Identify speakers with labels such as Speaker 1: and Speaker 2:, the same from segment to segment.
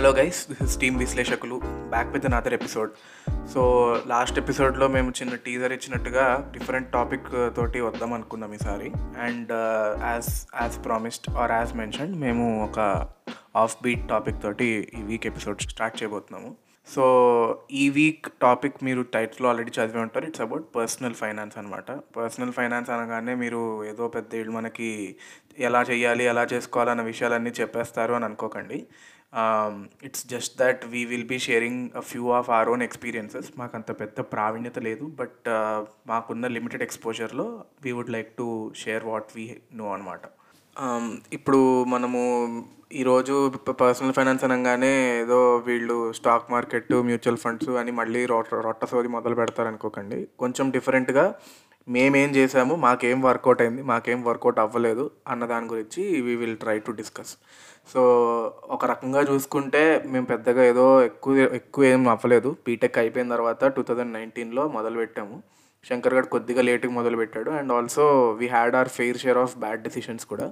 Speaker 1: Hello guys this is team Vishleshakulu back with another episode so last ఎపిసోడ్లో మేము చిన్న teaser ఇచ్చినట్టుగా different topic uh, తోటి వద్దాం అనుకున్నాం ఈసారి and as as promised or as mention మేము ఒక ఆఫ్ బీట్ టాపిక్ తోటి ఈ వీక్ ఎపిసోడ్ స్టార్ట్ చేయబోతున్నాము. సో ఈ వీక్ టాపిక్ మీరు టైటిల్లో ఆల్రెడీ చదివి ఉంటారు. ఇట్స్ అబౌట్ పర్సనల్ ఫైనాన్స్ అనమాట పర్సనల్ ఫైనాన్స్ అనగానే మీరు ఏదో పెద్ద వీళ్ళు మనకి ఎలా చేయాలి ఎలా చేసుకోవాలన్న విషయాలన్నీ చెప్పేస్తారు అని అనుకోకండి. It's just that we will be sharing few of our own experiences మాకు అంత పెద్ద ప్రావీణ్యత లేదు బట్ uh, మాకున్న limited ఎక్స్పోజర్లో we would like to share what we know అనమాట ఇప్పుడు మనము ఈరోజు పర్సనల్ ఫైనాన్స్ అనగానే ఏదో వీళ్ళు స్టాక్ మార్కెట్ మ్యూచువల్ ఫండ్స్ అని మళ్ళీ రొట్ట రొట్ట సోది మొదలు పెడతారనుకోకండి. కొంచెం డిఫరెంట్గా మేమేం చేసాము మాకేం వర్కౌట్ అయింది మాకేం వర్కౌట్ అవ్వలేదు అన్న దాని గురించి we will try to discuss so ఒక రకంగా చూసుకుంటే మేము పెద్దగా ఏదో ఎక్కువ ఎక్కువ ఏం అవ్వలేదు బీటెక్ అయిపోయిన తర్వాత టూ థౌజండ్ నైన్టీన్లో మొదలుపెట్టాము. శంకర్ గడ్ కొద్దిగా లేట్గా మొదలుపెట్టాడు. And also we had our fair share of bad decisions కూడా.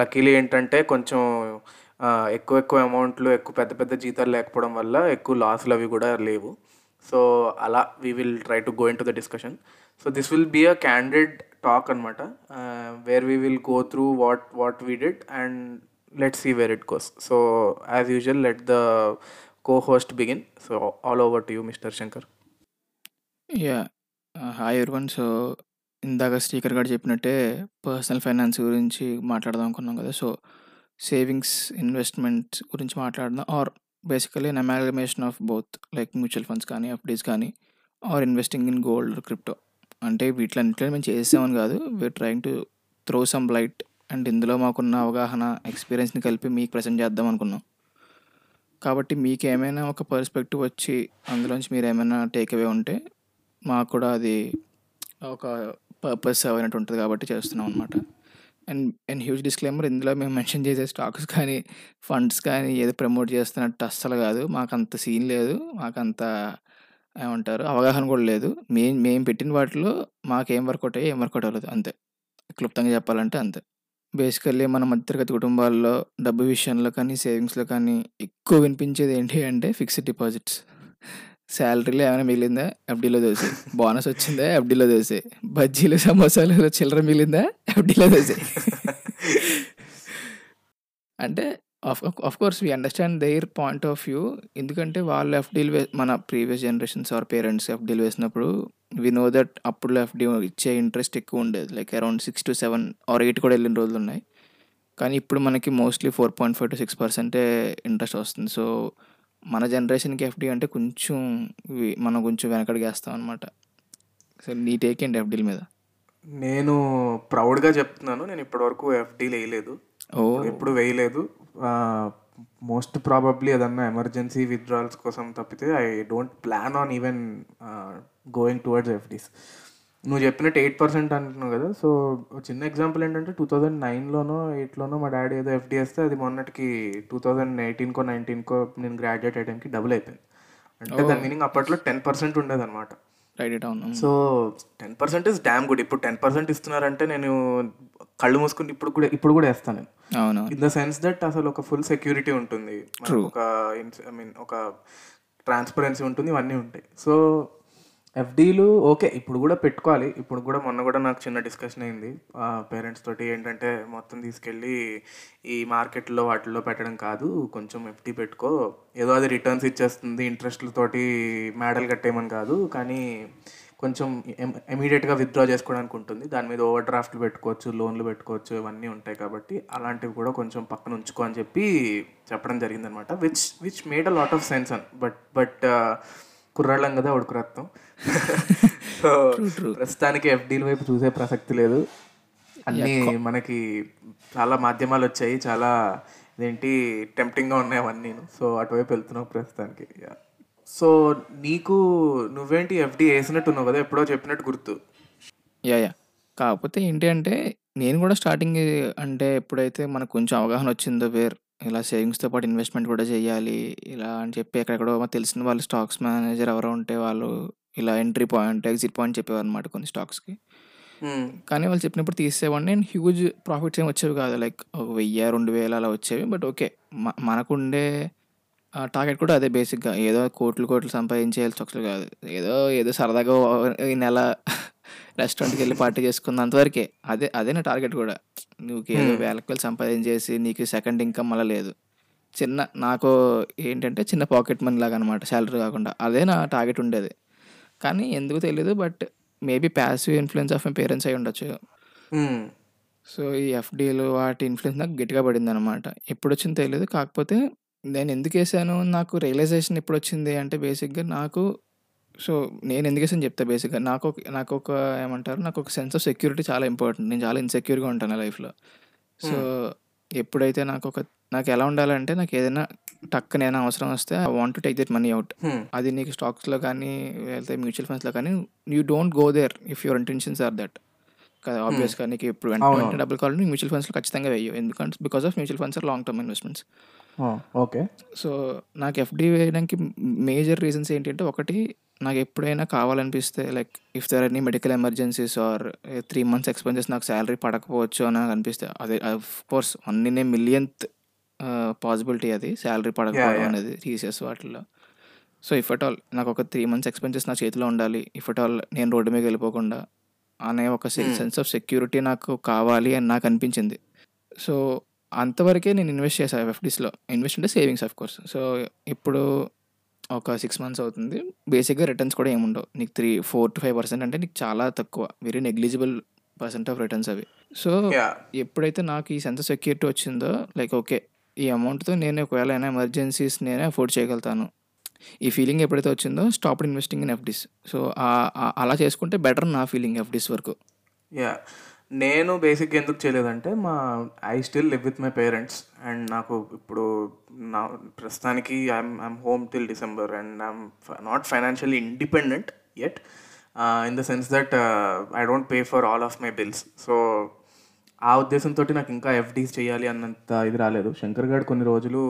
Speaker 1: లక్కీలీ ఏంటంటే కొంచెం ఎక్కువ ఎక్కువ అమౌంట్లు ఎక్కువ పెద్ద పెద్ద జీతాలు లేకపోవడం వల్ల ఎక్కువ లాస్లు అవి కూడా లేవు. సో అలా we will try to go in to the discussion so this will be a candid talk అనమాట where we will go through what what we did and let see where it goes so as usual let the co host begin so all over to you mister Shankar
Speaker 2: ya hi everyone so ఇందాక speaker గారు చెప్పినట్టే personal finance గురించి మాట్లాడదాం అనుకున్నాం కదా. So savings investments గురించి మాట్లాడదాం. Or basically an amalgamation of both like mutual funds కానీ ఎఫ్డీస్ కానీ or investing in gold crypto అంటే వీటిలన్నింటిలో మేము చేసామని కాదు. We're trying to throw some light and ఇందులో మాకున్న అవగాహన ఎక్స్పీరియన్స్ని కలిపి మీకు ప్రజెంట్ చేద్దాం అనుకున్నాం. కాబట్టి మీకు ఏమైనా ఒక పర్స్పెక్టివ్ వచ్చి అందులోంచి మీరు ఏమైనా టేక్ అవే ఉంటే మాకు కూడా అది ఒక పర్పస్ అయినట్టు ఉంటుంది కాబట్టి చేస్తున్నాం అనమాట అండ్ అండ్ హ్యూజ్ డిస్క్లైమర్ ఇందులో మేము మెన్షన్ చేసే స్టాక్స్ కానీ ఫండ్స్ కానీ ఏదో ప్రమోట్ చేస్తున్నట్టు అస్సలు కాదు. మాకు అంత సీన్ లేదు. మాకు అంత ఏమంటారు అవగాహన కూడా లేదు. మేము మేము పెట్టిన వాటిలో మాకేం వర్కౌట్ అయ్యి ఏం వర్కౌట్ అవ్వలేదు. అంతే. క్లుప్తంగా చెప్పాలంటే అంతే. బేసికల్లీ మన మధ్యతరగతి కుటుంబాల్లో డబ్బు విషయంలో కానీ సేవింగ్స్లో కానీ ఎక్కువ వినిపించేది ఏంటి అంటే ఫిక్స్డ్ డిపాజిట్స్. శాలరీలో ఏమైనా మిగిలిందా? ఎఫ్డీలో దోసే. బోనస్ వచ్చిందా? ఎఫ్డీలో దోసే. బజ్జీలు సమోసాలు చిల్లర మిగిలిందా? ఎఫ్డీలో దోసే. అంటే of course we understand their point of view ఎందుకంటే వాళ్ళు ఎఫ్డీలు వే మన ప్రీవియస్ జనరేషన్స్ ఆర్ పేరెంట్స్ ఎఫ్డీలు వేసినప్పుడు వి నో దట్ అప్పుడు ఎఫ్డీ ఇచ్చే ఇంట్రెస్ట్ ఎక్కువ ఉండేది. Like around six to seven or eight కూడా వెళ్ళిన రోజులు ఉన్నాయి. కానీ ఇప్పుడు మనకి mostly four point five to six పర్సెంటే ఇంట్రెస్ట్ వస్తుంది. సో మన జనరేషన్కి ఎఫ్డీ అంటే కొంచెం మనం కొంచెం వెనకడికి వేస్తాం అనమాట సో నీ టేక్ ఏంటి ఎఫ్డీల మీద?
Speaker 1: నేను ప్రౌడ్గా చెప్తున్నాను. నేను ఇప్పటివరకు ఎఫ్డీలు వేయలేదు.
Speaker 2: ఓ.
Speaker 1: ఎప్పుడు వేయలేదు. మోస్ట్ ప్రాబబ్లీ ఏదన్నా ఎమర్జెన్సీ విత్డ్రాల్స్ కోసం తప్పితే I don't plan on even going towards FDs నువ్వు చెప్పినట్టు ఎయిట్ పర్సెంట్ అంటున్నావు కదా సో చిన్న ఎగ్జాంపుల్ ఏంటంటే టూ థౌజండ్ నైన్లోనో ఎయిట్లోనో మా డాడీ ఏదో ఎఫ్డీ వేస్తే అది మొన్నటికి టూ థౌజండ్ ఎయిటీన్కో నైన్టీన్కో నేను గ్రాడ్యుయేట్ అయ్యడానికి డబుల్ అయిపోయింది. అంటే దాని మీనింగ్ అప్పట్లో టెన్ పర్సెంట్ ఉండేది అనమాట so ten percent is damn good ఇప్పుడు టెన్ పర్సెంట్ ఇస్తున్నారంటే నేను కళ్ళు మూసుకుని ఇప్పుడు కూడా ఇప్పుడు కూడా వేస్తాను నేను. ఇన్ ద సెన్స్ దట్ అసలు ఒక ఫుల్ సెక్యూరిటీ ఉంటుంది. ఒక ఐ మీన్ ఒక ట్రాన్స్పరెన్సీ ఉంటుంది ఇవన్నీ ఉంటాయి. సో ఎఫ్డీలు ఓకే ఇప్పుడు కూడా పెట్టుకోవాలి. ఇప్పుడు కూడా మొన్న కూడా నాకు చిన్న డిస్కషన్ అయింది. పేరెంట్స్ తోటి ఏంటంటే మొత్తం తీసుకెళ్ళి ఈ మార్కెట్లో వాటిల్లో పెట్టడం కాదు. కొంచెం ఎఫ్డీ పెట్టుకో. ఏదో అది రిటర్న్స్ ఇచ్చేస్తుంది ఇంట్రెస్ట్లతోటి మేడలు కట్టేయమని కాదు. కానీ కొంచెం ఇమీడియట్గా విత్డ్రా చేసుకోవడానికి ఉంటుంది. దాని మీద ఓవర్ డ్రాఫ్ట్లు పెట్టుకోవచ్చు లోన్లు పెట్టుకోవచ్చు ఇవన్నీ ఉంటాయి కాబట్టి అలాంటివి కూడా కొంచెం పక్కన ఉంచుకో అని చెప్పి చెప్పడం జరిగిందనమాట. Which which made a lot of sense an. But but కుర్రాళ్ళం కదా ఉడుకు రక్తం. సో ప్రస్తుతానికి ఎఫ్డీల వైపు చూసే ప్రసక్తి లేదు. అన్నీ మనకి చాలా మాధ్యమాలు వచ్చాయి. చాలా ఇదేంటి టెంప్టింగ్గా ఉన్నాయి అవన్నీ. సో అటువైపు వెళ్తున్నావు ప్రస్తుతానికి. సో నీకు నువ్వేంటి ఎఫ్డి వేసినట్టున్నావు కదా ఎప్పుడో చెప్పినట్టు గుర్తు.
Speaker 2: యా యా కాకపోతే ఏంటి అంటే నేను కూడా స్టార్టింగ్ అంటే ఎప్పుడైతే మనకు కొంచెం అవగాహన వచ్చిందో వేర్ ఇలా సేవింగ్స్తో పాటు ఇన్వెస్ట్మెంట్ కూడా చేయాలి ఇలా అని చెప్పి ఎక్కడెక్కడో తెలిసిన వాళ్ళు స్టాక్స్ మేనేజర్ ఎవరో ఉంటే వాళ్ళు ఇలా ఎంట్రీ పాయింట్ ఎగ్జిట్ పాయింట్ చెప్పేవారు అనమాట కొన్ని స్టాక్స్కి కానీ వాళ్ళు చెప్పినప్పుడు తీసేవాడిని నేను హ్యూజ్ ప్రాఫిట్స్ ఏమి వచ్చేవి కాదు లైక్ ఒక వెయ్యి రెండు వేలు అలా వచ్చేవి బట్ ఓకే మనకుండే టార్గెట్ కూడా అదే బేసిక్‌గా. ఏదో కోట్లు, కోట్లు సంపాదించేయాలి చొక్సలు కాదు. ఏదో ఏదో సరదాగా ఈ నెల రెస్టారెంట్‌కెళ్ళి పార్టీ చేసుకుందాం అంతవరకే. అదే అదే నా టార్గెట్ కూడా. నువ్వుకేదో
Speaker 1: హ్మ్.
Speaker 2: వేలకు వేలు సంపాదించేసి నీకు సెకండ్ ఇన్‌కమ్ అలా లేదు. చిన్న నాకు ఏంటంటే చిన్న పాకెట్ మనీ లాగా అనమాట సాలరీ కాకుండా. అదే నా టార్గెట్ ఉండేది. కానీ ఎందుకో తెలీదు but maybe passive influence of my parents అయ్యి ఉండొచ్చు.
Speaker 1: హ్మ్.
Speaker 2: సో, ఈ ఎఫ్‌డీలు వాటి ఇన్‌ఫ్లుయెన్స్ నాకు గట్టిగా పడిందనమాట. ఎప్పుడొచ్చిందో తెలీదు. కాకపోతే నేను ఎందుకేసాను నాకు రియలైజేషన్ ఎప్పుడొచ్చింది అంటే బేసిక్‌గా నాకు సో, నేను ఎందుకేసానో చెప్తా బేసిక్‌గా. నాకొక నాకొక ఏమంటారు నాకొక సెన్స్ ఆఫ్ సెక్యూరిటీ చాలా ఇంపార్టెంట్. నేను చాలా ఇన్‌సెక్యూర్‌గా ఉంటాను లైఫ్‌లో. సో,
Speaker 1: హ్మ్.
Speaker 2: ఎప్పుడైతే నాకొక నాకెలా ఉండాలంటే నాకేదైనా టక్కన ఏదైనా అవసరం వస్తే I want to take that money.
Speaker 1: Hmm.
Speaker 2: అది నీకు స్టాక్స్‌లో కానీ లేకపోతే మ్యూచువల్ ఫండ్స్‌లో కానీ you don't go there if your intentions are that. కదా. ఆబ్వియస్‌గా నీకు ఇప్పుడు వెంట వెంటనే. డబ్బులు కావాలంటే మ్యూచువల్ ఫండ్స్‌లో ఖచ్చితంగా వెయ్యవు. ఎందుకంటే because of mutual funds are long term investments.
Speaker 1: Okay.
Speaker 2: So, నాకు ఎఫ్‌డీ వేయడానికి మేజర్ రీజన్స్ ఏంటంటే ఒకటి నాకు ఎప్పుడైనా కావాలనిపిస్తే like if there any medical emergencies or 3 months expenses నాకు సాలరీ పడకపోవచ్చు అని నాకు అనిపిస్తే అదే ఇన్ ఏ మిలియన్త్ పాసిబిలిటీ అది
Speaker 1: యాహ్!
Speaker 2: పడకపోవడం! అనేది టీసీఎస్ వాటిల్లో. సో, ఇఫ్ అట్ ఆల్ నాకు ఒక 3 మంత్స్ ఎక్స్‌పెన్సెస్ నా చేతిలో ఉండాలి. ఇఫ్ అట్ ఆల్ నేను రోడ్డు మీదకి వెళ్ళిపోకుండా అనే ఒక. సెన్స్ ఆఫ్ సెక్యూరిటీ నాకు కావాలి అని నాకు అనిపించింది. సో, అంతవరకే నేను ఇన్వెస్ట్ చేశా ఎఫ్‌డీస్‌లో. ఇన్వెస్ట్ అంటే సేవింగ్స్ ఆఫ్‌కోర్స్. సో, ఇప్పుడు ఒక 6 మంత్స్ అవుతుంది. బేసిక్‌గా రిటర్న్స్ కూడా ఏముండవు. నీకు 3 4-5% అంటే నీకు చాలా తక్కువ. Very negligible percent of returns అవి. సో! ఎప్పుడైతే నాకు ఈ సెన్స్ ఆఫ్ సెక్యూరిటీ వచ్చిందో లైక్ ఓకే. ఈ అమౌంట్‌తో నేను ఒకవేళ అయినా ఎమర్జెన్సీస్ నేనే అఫోర్డ్ చేయగలుగుతాను. ఈ ఫీలింగ్ ఎప్పుడైతే వచ్చిందో stop investing in FDs. So, అలా చేసుకుంటే బెటర్ నా ఫీలింగ్ ఎఫ్‌డీస్ వరకు.
Speaker 1: యా నేను బేసిక్‌గా ఎందుకు చేయలేదంటే మా I still live with my parents and నాకు ఇప్పుడు నా ప్రస్తుతానికి I'm I'm home till December and I'm not financially independent at in the sense that I don't pay for all of my bills. So, ఆ ఉద్దేశంతోటి నాకు ఇంకా FDs చేయాలి అన్నంత ఇది రాలేదు. శంకర్ గాడు కొన్ని రోజులు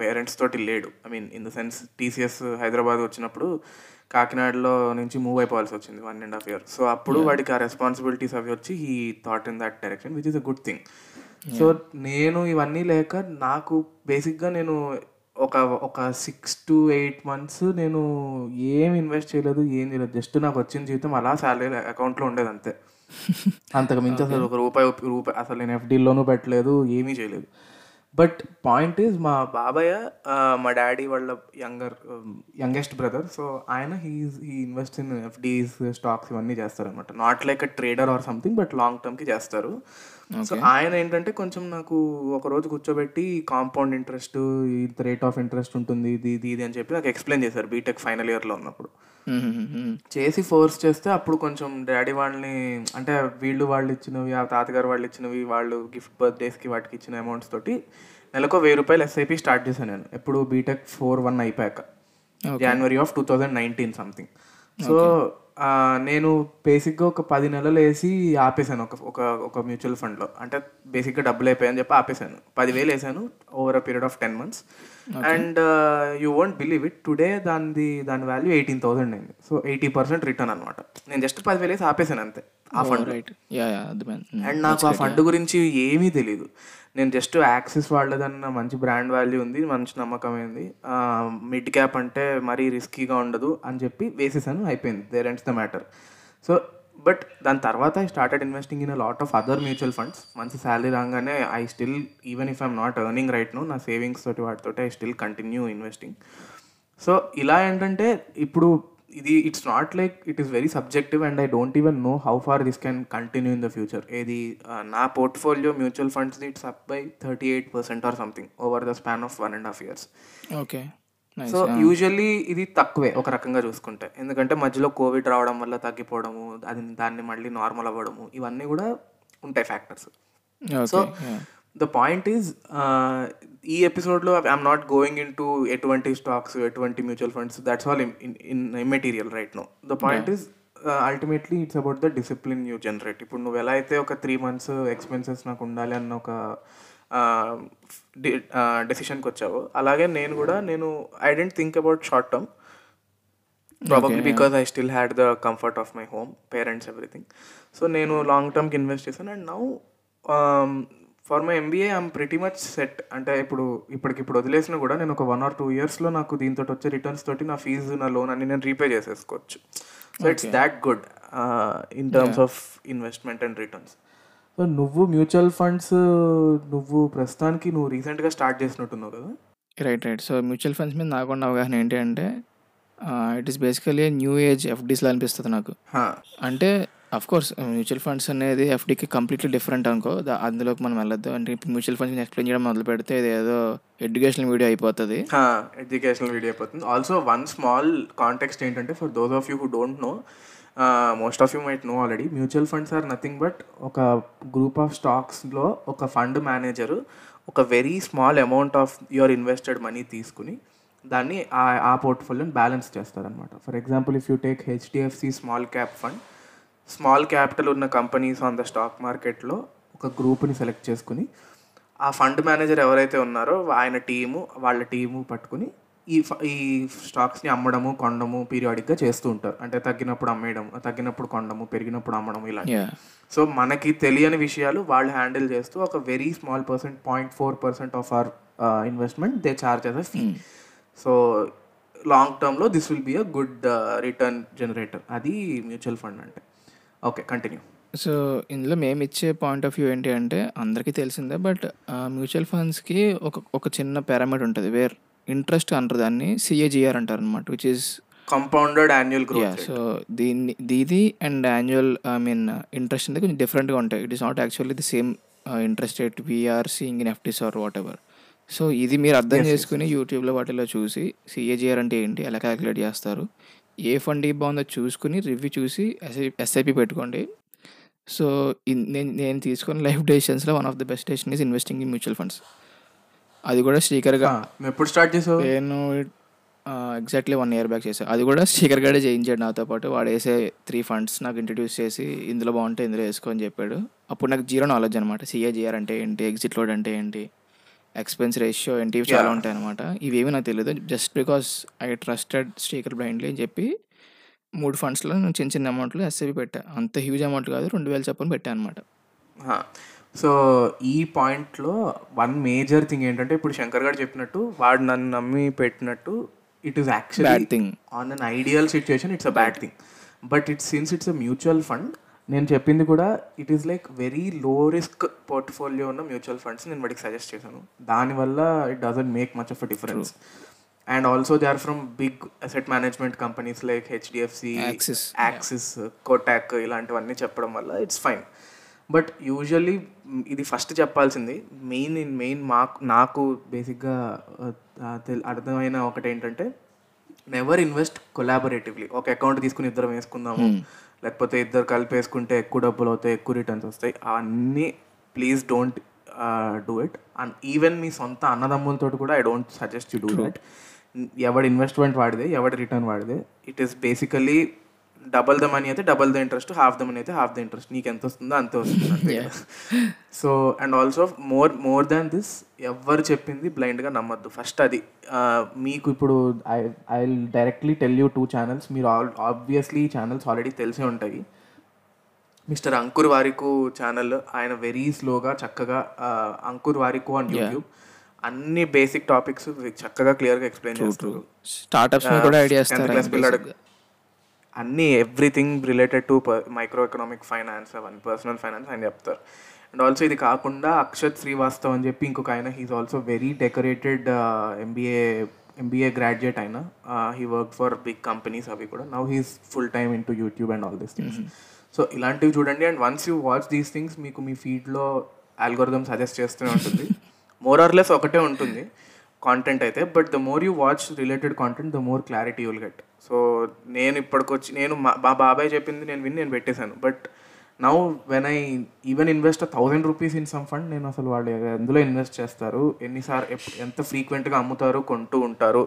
Speaker 1: పేరెంట్స్ తోటి లేడు. I mean in the sense TCS Hyderabad వచ్చినప్పుడు కాకినాడలో నుంచి మూవ్ అయిపోవాల్సి వచ్చింది 1 ½ ఇయర్. సో, అప్పుడు! వాడికి ఆ రెస్పాన్సిబిలిటీస్ అవి వచ్చి he thought in that direction which is a good thing. So! నేను ఇవన్నీ లేక నాకు బేసిక్‌గా నేను ఒక ఒక 6-8 మంత్స్ నేను ఏమి ఇన్వెస్ట్ చేయలేదు. ఏం చేయలేదు. జస్ట్ నాకు వచ్చిన జీతం అలా సాలరీ అకౌంట్‌లో ఉండేది అంతే. అంతకు మించి. అసలు ఒక రూపాయి రూపాయి అసలు నేను ఎఫ్‌డీలోనూ పెట్టలేదు. ఏమీ చేయలేదు. బట్ పాయింట్ ఈజ్ మా బాబాయ్ ఆహ్, మా డ్యాడీ వాళ్ళ యంగర్ యంగెస్ట్ బ్రదర్. సో, ఆయన he is he invests in FDs, stocks ఇవన్నీ చేస్తారనమాట. Not like a trader or something but long టర్మ్‌కి చేస్తారు. సో. ఆయన ఏంటంటే కొంచెం నాకు ఒకరోజు కూర్చోబెట్టి కాంపౌండ్ ఇంట్రెస్ట్, ఇంత రేట్ ఆఫ్ ఇంట్రెస్ట్ ఉంటుంది. ఇది, ఇది, ఇది అని చెప్పి నాకు ఎక్స్‌ప్లెయిన్ చేశారు బీటెక్ ఫైనల్ ఇయర్‌లో ఉన్నప్పుడు. చేసి ఫోర్స్ చేస్తే అప్పుడు కొంచెం డ్యాడీ వాళ్ళని అంటే వీళ్ళు వాళ్ళు ఇచ్చినవి, ఆ తాతగారు వాళ్ళు ఇచ్చినవి, వాళ్ళు గిఫ్ట్ బర్త్‌డేస్‌కి వాటికి ఇచ్చిన అమౌంట్స్ తోటి నెలకో రూ. 1000 ఎస్ఐపి స్టార్ట్ చేశాను నేను. ఎప్పుడు బీటెక్ 4-1 అయిపోయాక.
Speaker 2: Okay.
Speaker 1: January of 2019 something. So,
Speaker 2: okay.
Speaker 1: Ah, నేను బేసిక్‌గా ఒక 10 నెలలు ఏసి ఆపేసాను. ఒక ఒక ఒక మ్యూచువల్ ఫండ్‌లో. అంటే బేసిక్‌గా డబ్బులు అయిపోయాయని చెప్పి ఆపేసాను. 10,000 ఏసాను over a period of 10 months. And you won't believe it today దానిది దాని వాల్యూ 18,000 అయింది. సో, 80% రిటర్న్ అనమాట. నేను జస్ట్ 10,000 ఏసి ఆపేసాను అంతే ఆ!
Speaker 2: అర్థమైంది. హ్మ్.
Speaker 1: అండ్ నాకు ఆ. ఫండ్! గురించి ఏమీ తెలీదు. నేను జస్ట్ యాక్సిస్ వాళ్ళదన్న మంచి బ్రాండ్ వాల్యూ ఉంది. మంచి నమ్మకమైంది. ఏంది మిడ్ క్యాప్ అంటే మరీ రిస్కీగా ఉండదు అని చెప్పి వేసేసాను. అయిపోయింది. There ends the matter. So, but దాని తర్వాత I started investing in a lot of other mutual funds. మంచి శాలరీ రాగానే I still even if I'm not earning right now నా సేవింగ్స్ తోటి వాటితోటి I still continue investing. So, ఇలా ఏంటంటే ఇప్పుడు ఇది it's not like it is very subjective and I don't even know how far this can continue in the future. ఏది నా portfolio mutual ఫండ్స్‌ది it's up by 38% or something over the span of 1 ½ years.
Speaker 2: Okay.
Speaker 1: So! Usually ఇది తక్కువే ఒక రకంగా చూసుకుంటే. ఎందుకంటే మధ్యలో Covid రావడం వల్ల తగ్గిపోవడము, అది దాన్ని మళ్ళీ నార్మల్ అవ్వడము ఇవన్నీ కూడా ఉంటాయి factors. So! The point is ఈ ఎపిసోడ్‌లో ఐయామ్ నాట్ గోయింగ్ ఇంటూ ఎటువంటి స్టాక్స్, ఎటువంటి mutual funds that's all in in in immaterial right now. The point! Is ultimately it's about the discipline you generate. ఇప్పుడు నువ్వు ఎలా అయితే ఒక 3 మంత్స్ ఎక్స్‌పెన్సెస్ నాకు ఉండాలి అన్న ఒక డెసిషన్‌కి వచ్చావో అలాగే నేను కూడా నేను I didn't think about short term. Probably! Because I still had the comfort of my home, parents everything. So, నేను లాంగ్ టర్మ్‌కి ఇన్వెస్ట్ చేశాను and now for my MBA I'm pretty much set అంటే ఇప్పుడు ఇప్పటికి ఇప్పుడు వదిలేసినా కూడా నేను ఒక వన్ ఆర్ టూ ఇయర్స్లో నాకు దీంతో వచ్చే రిటర్న్స్ తోటి నా ఫీజు నా లోన్ అన్ని నేను రీపే చేసేసుకోవచ్చు. So it's that good in terms of investment and returns so నువ్వు మ్యూచువల్ ఫండ్స్ నువ్వు ప్రస్తుతానికి నువ్వు రీసెంట్గా స్టార్ట్ చేసినట్టున్నావు కదా?
Speaker 2: Right right so mutual funds మీద నాకున్న అవగాహన ఏంటి అంటే it is basically new age ఎఫ్డీస్లో అనిపిస్తుంది నాకు. అంటే అఫ్ కోర్స్ మ్యూచువల్ ఫండ్స్ అనేది ఎఫ్డీకి కంప్లీట్లీ డిఫరెంట్ అనుకో. దా- అందులోకి మనం వెళ్ళొద్దు. అంటే ఇప్పుడు మ్యూచువల్ ఫండ్స్ ఎక్స్ప్లెయిన్ చేయడం మొదలు పెడితే ఇది ఏదో ఎడ్యుకేషనల్ వీడియో అయిపోతుంది.
Speaker 1: ఎడ్యుకేషనల్ వీడియో అయిపోతుంది. ఆల్సో వన్ స్మాల్ కాంటెక్స్ట్ ఏంటంటే for those of you who don't know most of you might know already mutual funds are nothing but ఒక గ్రూప్ ఆఫ్ స్టాక్స్లో ఒక ఫండ్ మేనేజరు ఒక very small amount of your invested money తీసుకుని దాన్ని ఆ ఆ పోర్ట్ఫోలియోని బ్యాలెన్స్ చేస్తారనమాట for example if you take HDFC small cap fund small capital ఉన్న కంపెనీస్ ఆన్ ద స్టాక్ మార్కెట్లో ఒక గ్రూప్ని సెలెక్ట్ చేసుకుని ఆ ఫండ్ మేనేజర్ ఎవరైతే ఉన్నారో ఆయన టీము వాళ్ళ టీము పట్టుకుని ఈ ఫ- ఈ స్టాక్స్ని అమ్మడము కొనడము పీరియాడిక్గా చేస్తూ ఉంటారు. అంటే తగ్గినప్పుడు అమ్మేయడం తగ్గినప్పుడు కొనడము పెరిగినప్పుడు అమ్మడం ఇలా. సో మనకి తెలియని విషయాలు వాళ్ళు హ్యాండిల్ చేస్తూ ఒక very small percent point four percent of our investment they charge us a fee. So long టర్మ్లో this will be a good return generator. అది మ్యూచువల్ ఫండ్ అంటే. ఓకే కంటిన్యూ
Speaker 2: సో ఇందులో మేము ఇచ్చే పాయింట్ ఆఫ్ వ్యూ ఏంటి అంటే అందరికీ తెలిసిందే బట్ మ్యూచువల్ ఫండ్స్కి ఒక ఒక చిన్న పారామీటర్ ఉంటుంది వేర్ ఇంట్రెస్ట్ అంటారు దాన్ని సిఏజిఆర్ అంటారు అనమాట which is
Speaker 1: compounded annual growth
Speaker 2: so దీన్ని దీది and annual I mean interest అనేది కొంచెం డిఫరెంట్గా ఉంటాయి. It is not actually the same interest rate we're seeing in FDs or whatever so ఇది మీరు అర్థం చేసుకుని యూట్యూబ్లో వాటిలో చూసి సిఏజిఆర్ అంటే ఏంటి? ఎలా క్యాలిక్యులేట్ చేస్తారు? ఏ ఫండ్ బాగుందో చూసుకుని రివ్యూ చూసి ఎస్ఐ ఎస్ఐపి పెట్టుకోండి. సో నేను నేను తీసుకున్న life డెసిషన్స్లో one of the best decision is investing in mutual funds. అది కూడా
Speaker 1: నువ్వు ఎప్పుడు స్టార్ట్ చేసావు?
Speaker 2: నేను ఎగ్జాక్ట్లీ వన్ ఇయర్ బ్యాక్ చేశాను అది కూడా స్టిక్కర్ గడే చేయించాడు నాతో పాటు. వాడు వేసే త్రీ ఫండ్స్ నాకు ఇంట్రడ్యూస్ చేసి ఇందులో బాగుంటే ఇందులో వేసుకో అని చెప్పాడు. అప్పుడు నాకు జీరో నాలెడ్జ్ అనమాట సిఏజిఆర్ అంటే ఏంటి? ఎగ్జిట్ లోడ్ అంటే ఏంటి? ఎక్స్పెన్స్ రేషియో ఏంటి చాలా. ఉంటాయి అనమాట ఇవేమి నాకు తెలియదు just because I trusted sticker blindly అని చెప్పి మూడు ఫండ్స్లో నేను చిన్న చిన్న అమౌంట్లో ఎస్ఐపి పెట్టా. అంత హ్యూజ్ అమౌంట్ కాదు. రెండు వేలు చెప్పని పెట్టా అనమాట
Speaker 1: సో ఈ పాయింట్లో వన్ మేజర్ థింగ్ ఏంటంటే ఇప్పుడు శంకర్ గారు చెప్పినట్టు వాడు నన్ను నమ్మి పెట్టినట్టు it is
Speaker 2: bad
Speaker 1: actually
Speaker 2: thing
Speaker 1: on an ideal situation it's a bad thing but it since it's a mutual fund నేను చెప్పింది కూడా it is like very low risk portfolio ఉన్న మ్యూచువల్ ఫండ్స్ నేను వాడికి సజెస్ట్ చేశాను. దానివల్ల it doesn't make much of a difference and also they are from big asset management companies like HDFC
Speaker 2: Axis,
Speaker 1: Axis Kotak ఇలాంటివన్నీ చెప్పడం వల్ల it's fine but usually ఇది first చెప్పాల్సింది మెయిన్ ఇన్ మెయిన్ మాకు నాకు బేసిక్గా అర్థమైన ఒకటి ఏంటంటే నెవర్ ఇన్వెస్ట్ కొలాబరేటివ్లీ ఒక అకౌంట్ తీసుకుని ఇద్దరం వేసుకుందాము. లేకపోతే ఇద్దరు కలిపి వేసుకుంటే ఎక్కువ డబ్బులు అవుతాయి ఎక్కువ రిటర్న్స్ వస్తాయి. అవన్నీ please don't do it and even మీ సొంత అన్నదమ్ములతో కూడా I don't suggest you do that ఎవడి ఇన్వెస్ట్మెంట్ వాడిదే ఎవడి రిటర్న్ వాడిదే. It is basically double the money అయితే double the interest half the money అయితే హాఫ్ ద ఇంట్రెస్ట్ నీకు ఎంత వస్తుందో అంతే వస్తుంది so and also more more than this ఎవరు చెప్పింది బ్లైండ్గా నమ్మద్దు. ఫస్ట్ అది మీకు ఇప్పుడు I I directly tell you two channels మీరు ఆబ్వియస్లీ ఛానల్స్ ఆల్రెడీ తెలిసే ఉంటాయి. మిస్టర్ అంకుర్ వారికు ఛానల్ ఆయన వెరీ స్లోగా చక్కగా అంకుర్ వారికు ఆన్ యూట్యూబ్ అన్ని బేసిక్ టాపిక్స్ చక్కగా క్లియర్గా ఎక్స్ప్లెయిన్ చేస్తారు.
Speaker 2: స్టార్టప్స్ కూడా ఐడియా
Speaker 1: tenth
Speaker 2: ఇస్తారు
Speaker 1: class పిల్లాడు. అన్ని everything related to micro economic finance అవన్నీ పర్సనల్ ఫైనాన్స్ ఆయన చెప్తారు. అండ్ ఆల్సో ఇది కాకుండా అక్షత్ శ్రీవాస్తవ్ అని చెప్పి ఇంకొక ఆయన he's also very decorated MBA MBA graduate ఆయన. He work for big companies అవి కూడా. Now he's full time in to YouTube and all these things so ఇలాంటివి చూడండి. And once you watch these things మీకు మీ ఫీడ్లో ఆల్గోరిథం సజెస్ట్ చేస్తూనే ఉంటుంది. More or less ఒకటే ఉంటుంది. కాంటెంట్ అయితే but the more you watch related content the more clarity you'll get so నేను ఇప్పటికొచ్చి నేను మా మా బాబాయ్ చెప్పింది నేను విని నేను పెట్టేశాను. But now when I even invest thousand rupees in some fund నేను అసలు వాళ్ళు ఎందులో ఇన్వెస్ట్ చేస్తారు? ఎన్నిసార్లు ఎంత ఫ్రీక్వెంట్గా అమ్ముతారు? కొంటూ ఉంటారు?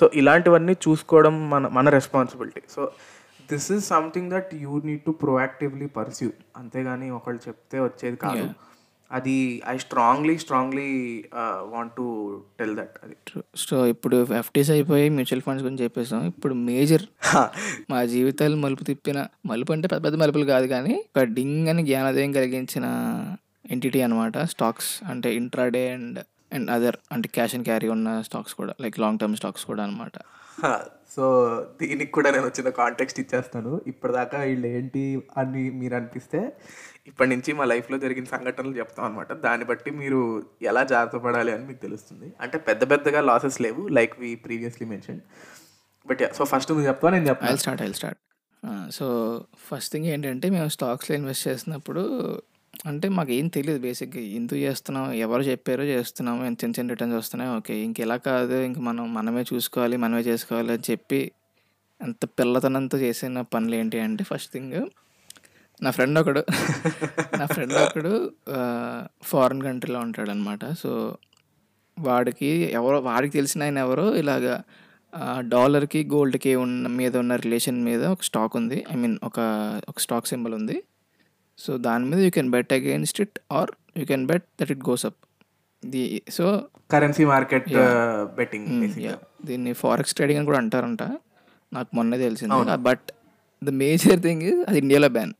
Speaker 1: సో ఇలాంటివన్నీ చూసుకోవడం మన మన responsibility so this is something that you need to proactively pursue అంతేగాని ఒకళ్ళు చెప్తే వచ్చేది కాదు. అది I strongly strongly want to tell that అది.
Speaker 2: సో ఇప్పుడు ఎఫ్టీస్ అయిపోయి మ్యూచువల్ ఫండ్స్ గురించి చెప్పేసాం. ఇప్పుడు మేజర్ మా జీవితాలు మలుపు తిప్పిన మలుపు అంటే పెద్ద పెద్ద మలుపులు కాదు కానీ ఒక డింగ్ అని జ్ఞానోదయం కలిగించిన ఎంటిటీ అనమాట స్టాక్స్ అంటే ఇంట్రాడే అండ్ అండ్ అదర్ అంటే క్యాష్ అండ్ క్యారీ ఉన్న స్టాక్స్ కూడా లైక్ లాంగ్ టర్మ్ స్టాక్స్ కూడా అనమాట
Speaker 1: సో దీనికి కూడా నేను వచ్చిన కాంటెక్స్ట్ ఇచ్చేస్తాను. ఇప్పటిదాకా వీళ్ళు ఏంటి అని మీరు అనిపిస్తే ఇప్పటి నుంచి మా లైఫ్లో జరిగిన సంఘటనలు చెప్తాం అనమాట దాన్ని బట్టి మీరు ఎలా జాగ్రత్త పడాలి అని మీకు తెలుస్తుంది. అంటే పెద్ద పెద్దగా లాసెస్ లేవు like we previously mention but so first నువ్వు చెప్తావా నేను
Speaker 2: I start I start so first thing ఏంటంటే మేము స్టాక్స్లో ఇన్వెస్ట్ చేసినప్పుడు అంటే మాకు ఏం తెలియదు బేసిక్గా ఎందుకు చేస్తున్నాం ఎవరు చెప్పారో చేస్తున్నాం ఎంత చిన్న చిన్న రిటర్న్స్ వస్తున్నాయి ఓకే ఇంక ఇలా కాదు ఇంక మనం మనమే చూసుకోవాలి మనమే చేసుకోవాలి అని చెప్పి అంత పిల్లతనంతో చేసిన పనులు ఏంటి అంటే ఫస్ట్ థింగ్ నా ఫ్రెండ్ ఒకడు. నా ఫ్రెండ్ ఒకడు ఫారిన్ కంట్రీలో ఉంటాడు అనమాట సో వాడికి ఎవరో వాడికి తెలిసిన ఆయన ఎవరో ఇలాగా డాలర్కి గోల్డ్కి ఉన్న మీద ఉన్న రిలేషన్ మీద ఒక స్టాక్ ఉంది. ఐ మీన్ ఒక ఒక స్టాక్ సింబల్ ఉంది. సో దాని మీద you can bet against it or you can bet that it goes up the so
Speaker 1: currency market betting
Speaker 2: yeah దీన్ని ఫారెక్స్ ట్రేడింగ్ అని కూడా అంటారంట. నాకు మొన్నే తెలిసింది. బట్ ద మేజర్ థింగ్ అది ఇండియాలో బ్యాన్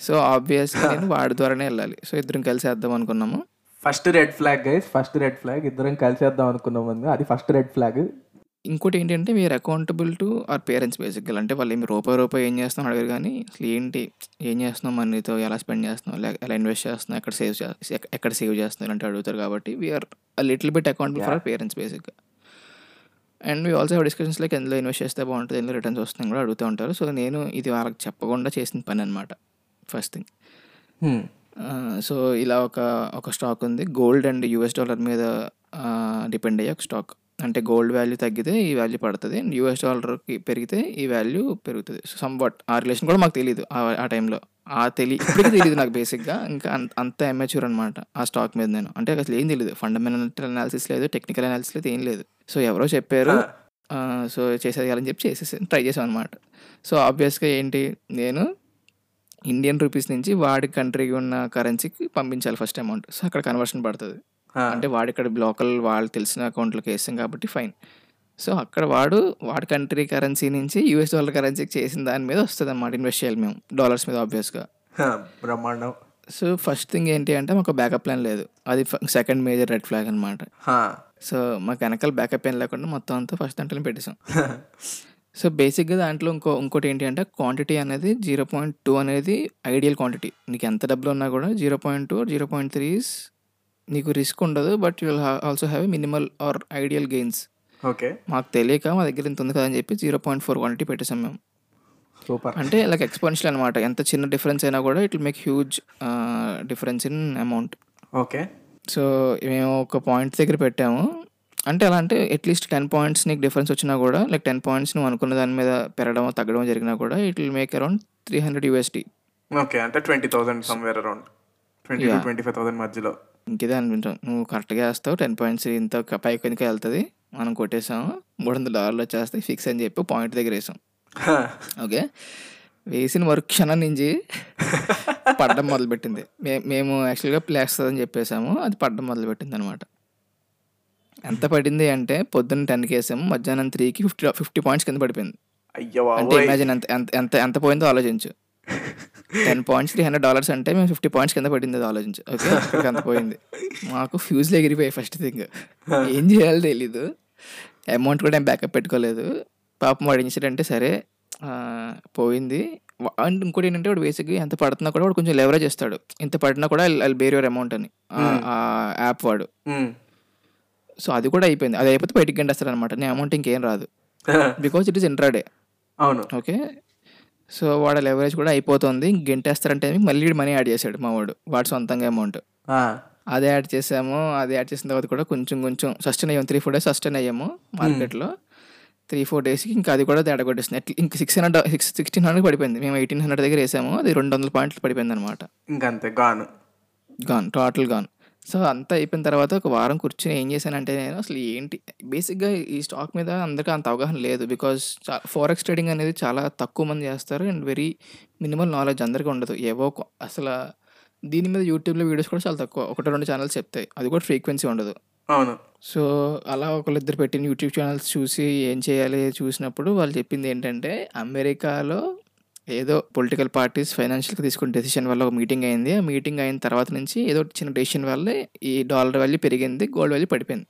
Speaker 2: సో ఆబ్వియస్గా నేను వాడి ద్వారానే వెళ్ళాలి. సో ఇద్దరం కలిసి వేద్దాం అనుకున్నాము.
Speaker 1: First red flag guys first red flag ఇద్దరం కలిసేద్దాం అనుకున్నాం ముందు అది ఫస్ట్ రెడ్ ఫ్లాగ్
Speaker 2: ఇంకోటి ఏంటంటే we are accountable to our parents బేసిక్గా అంటే వాళ్ళు ఏమి రూపాయి రూపాయి ఏం చేస్తున్నాం అడగారు కానీ అసలు ఏంటి ఏం చేస్తున్నాం మనీతో ఎలా స్పెండ్ చేస్తున్నాం ఎలా ఇన్వెస్ట్ చేస్తున్నాం ఎక్కడ సేవ్ చేస్తున్నాం ఎక్కడ సేవ్ చేస్తున్నాం అంటే అడుగుతారు కాబట్టి we are little bit accountable for our parents బేసిక్గా and we also discussions like ఎందులో ఇన్వెస్ట్ చేస్తే బాగుంటుంది ఎందులో రిటర్న్స్ వస్తున్నాయి కూడా అడుగుతూ ఉంటారు. సో నేను ఇది వాళ్ళకి చెప్పకుండా చేసిన పని అనమాట ఫస్ట్ థింగ్ సో ఇలా ఒక ఒక స్టాక్ ఉంది. గోల్డ్ అండ్ యూఎస్ డాలర్ మీద డిపెండ్ అయ్యే ఒక స్టాక్ అంటే గోల్డ్ వాల్యూ తగ్గితే ఈ వాల్యూ పడుతుంది. అండ్ యూఎస్ డాలర్కి పెరిగితే ఈ వాల్యూ పెరుగుతుంది. సో సమ్ వాట్ ఆ రిలేషన్ కూడా మాకు తెలియదు ఆ- ఆ టైంలో ఆ తెలి ఇప్పటికీ తెలియదు నాకు బేసిక్గా ఇంకా అంత అంత ఎమ్మెచ్యూర్ అనమాట ఆ స్టాక్ మీద నేను. అంటే అసలు ఏం తెలియదు ఫండమెంటల్ అనాలిసిస్ లేదు టెక్నికల్ అనాలిసిస్ లేదు ఏం లేదు. సో ఎవరో చెప్పారు. సో చేసేయాలని చెప్పి చేసేసి ట్రై చేసాం అనమాట సో ఆబ్వియస్గా ఏంటి? నేను ఇండియన్ రూపీస్ నుంచి వాడి కంట్రీకి ఉన్న కరెన్సీకి పంపించాలి ఫస్ట్ అమౌంట్ సో అక్కడ కన్వర్షన్ పడుతుంది. అంటే వాడి ఇక్కడ లోకల్ వాళ్ళు తెలిసిన అకౌంట్లోకి వేస్తాం కాబట్టి ఫైన్ సో అక్కడ వాడు వాడి కంట్రీ కరెన్సీ నుంచి యూఎస్ డాలర్ కరెన్సీకి చేసిన దాని మీద వస్తుంది అన్నమాట ఇన్వెస్ట్ చేయాలి మేము. డాలర్స్ మీద ఆబ్వియస్గా
Speaker 1: బ్రహ్మాండం.
Speaker 2: సో ఫస్ట్ థింగ్ ఏంటి అంటే మాకు బ్యాకప్ ప్లాన్ లేదు. అది సెకండ్ మేజర్ రెడ్ ఫ్లాగ్ అనమాట సో మాకు వెనకాల బ్యాకప్ ఏం లేకుండా మొత్తం అంతా ఫస్ట్ దాంట్లో పెట్టేసాం సో బేసిక్గా దాంట్లో ఇంకో ఇంకోటి ఏంటి అంటే క్వాంటిటీ అనేది జీరో పాయింట్ టూ అనేది ఐడియల్ క్వాంటిటీ నీకు ఎంత డబ్బులు ఉన్నా కూడా zero point two zero point three నీకు రిస్క్ ఉండదు but you will also have minimal or ideal gains
Speaker 1: okay.
Speaker 2: మాకు తెలియక మా దగ్గర ఇంత ఉంది కదా అని చెప్పి జీరో పాయింట్ ఫోర్ క్వాంటిటీ పెట్టేసాం మేము.
Speaker 1: సూపర్.
Speaker 2: అంటే లైక్ ఎక్స్పెన్షియల్ అనమాట ఎంత చిన్న డిఫరెన్స్ అయినా కూడా it will make huge difference in amount
Speaker 1: okay.
Speaker 2: So మేము ఒక పాయింట్ దగ్గర పెట్టాము. అంటే ఎలా అంటే అట్లీస్ట్ టెన్ పాయింట్స్ నీకు డిఫరెన్స్ వచ్చినా కూడా లైక్ టెన్ పాయింట్స్ నువ్వు అనుకున్న దాని మీద పెరగడం తగ్గడం జరిగినా కూడా it will make around three hundred USDT
Speaker 1: okay అంటే twenty thousand somewhere around twenty. Twenty five thousand మధ్యలో.
Speaker 2: ఇంకేదే అనిపించాం నువ్వు కరెక్ట్గా వేస్తావు టెన్ పాయింట్స్ ఇంత పైకి కిందకి వెళ్తుంది మనం కొట్టేసాము మూడు వందల డాలర్లు వచ్చేస్తాయి ఫిక్స్ అని చెప్పి పాయింట్ దగ్గర వేసాం. ఓకే? వేసిన వర్క్ క్షణం నుంచి పడ్డం మొదలుపెట్టింది. మేము యాక్చువల్గా ప్లేస్తుందని చెప్పేసాము అది పడ్డం మొదలుపెట్టింది అనమాట ఎంత పడింది అంటే పొద్దున్న టెన్కి వేసాము మధ్యాహ్నం త్రీకి ఫిఫ్టీ ఫిఫ్టీ పాయింట్స్ కింద పడిపోయింది.
Speaker 1: అయ్యో
Speaker 2: అంటే ఇమాజిన్ ఎంత ఎంత ఎంత ఎంత పోయిందో ఆలోచించు. Ten points three hundred dollars అంటే మేము ఫిఫ్టీ పాయింట్స్ కింద పడింది అది ఆలోచించు ఓకే అంత పోయింది. మాకు ఫ్యూజ్లు ఎగిరిపోయాయి ఫస్ట్ థింగ్ ఏం చేయాలో తెలీదు. అమౌంట్ కూడా ఏం బ్యాకప్ పెట్టుకోలేదు. పాపం వాడు ఏం చేశాడంటే సరే పోయింది. అండ్ ఇంకోటి ఏంటంటే వాడు బేసిక్గా ఎంత పడుతున్నా కూడా వాడు కొంచెం లెవరేజ్ చేస్తాడు. ఇంత పడినా కూడా బేర్ యువర్ అమౌంట్ అని. ఆ- యాప్ వాడు. సో అది కూడా అయిపోయింది. అది అయిపోతే బయటికి గంటేస్తాడు అనమాట నీ అమౌంట్ ఇంకేం రాదు. బికాజ్ ఇట్ ఈస్ ఇంట్రాడే
Speaker 1: అవును.
Speaker 2: ఓకే సో వాడు లెవరేజ్ కూడా అయిపోతుంది. గెంటేస్తారంటే మళ్ళీ మనీ యాడ్ చేశాడు మా వాడు. వాడు సొంతంగా అమౌంట్ అదే యాడ్ చేసాము. అది యాడ్ చేసిన తర్వాత కూడా కొంచెం కొంచెం సస్టైన్ అయ్యాము. త్రీ ఫోర్ డేస్ సస్టైన్ అయ్యాము మార్కెట్లో త్రీ ఫోర్ డేస్కి ఇంకా అది కూడా తేడా కొట్టేస్తుంది అట్లా ఇంక six hundred six sixteen hundred పడిపోయింది. మేము ఎయిటీన్ హండ్రెడ్ దగ్గర వేసాము. అది రెండు వందల పాయింట్లు పడిపోయింది అనమాట
Speaker 1: ఇంకంతే గాను
Speaker 2: గాన్ టోటల్ గాన్ సో అంతా అయిపోయిన తర్వాత ఒక వారం కూర్చొని ఏం చేశానంటే నేను అసలు ఏంటి? బేసిక్గా ఈ స్టాక్ మీద అందరికీ అంత అవగాహన లేదు. బికాజ్ ఫారెక్స్ ట్రేడింగ్ అనేది చాలా తక్కువ మంది చేస్తారు. అండ్ వెరీ మినిమల్ నాలెడ్జ్ అందరికీ ఉండదు. ఏవో అసలు దీని మీద యూట్యూబ్లో వీడియోస్ కూడా చాలా తక్కువ. ఒకటి రెండు ఛానల్స్ చెప్తాయి అది కూడా ఫ్రీక్వెన్సీ ఉండదు.
Speaker 1: అవును.
Speaker 2: సో అలా ఒకళ్ళిద్దరు పెట్టిన యూట్యూబ్ ఛానల్స్ చూసి ఏం చేయాలి చూసినప్పుడు వాళ్ళు చెప్పింది ఏంటంటే అమెరికాలో ఏదో పొలిటికల్ పార్టీస్ ఫైనాన్షియల్గా తీసుకున్న డెసిషన్ వల్ల ఒక మీటింగ్ అయింది. ఆ మీటింగ్ అయిన తర్వాత నుంచి ఏదో చిన్న డెసిషన్ వల్ల ఈ డాలర్ వాల్యూ పెరిగింది గోల్డ్ వాల్యూ పడిపోయింది.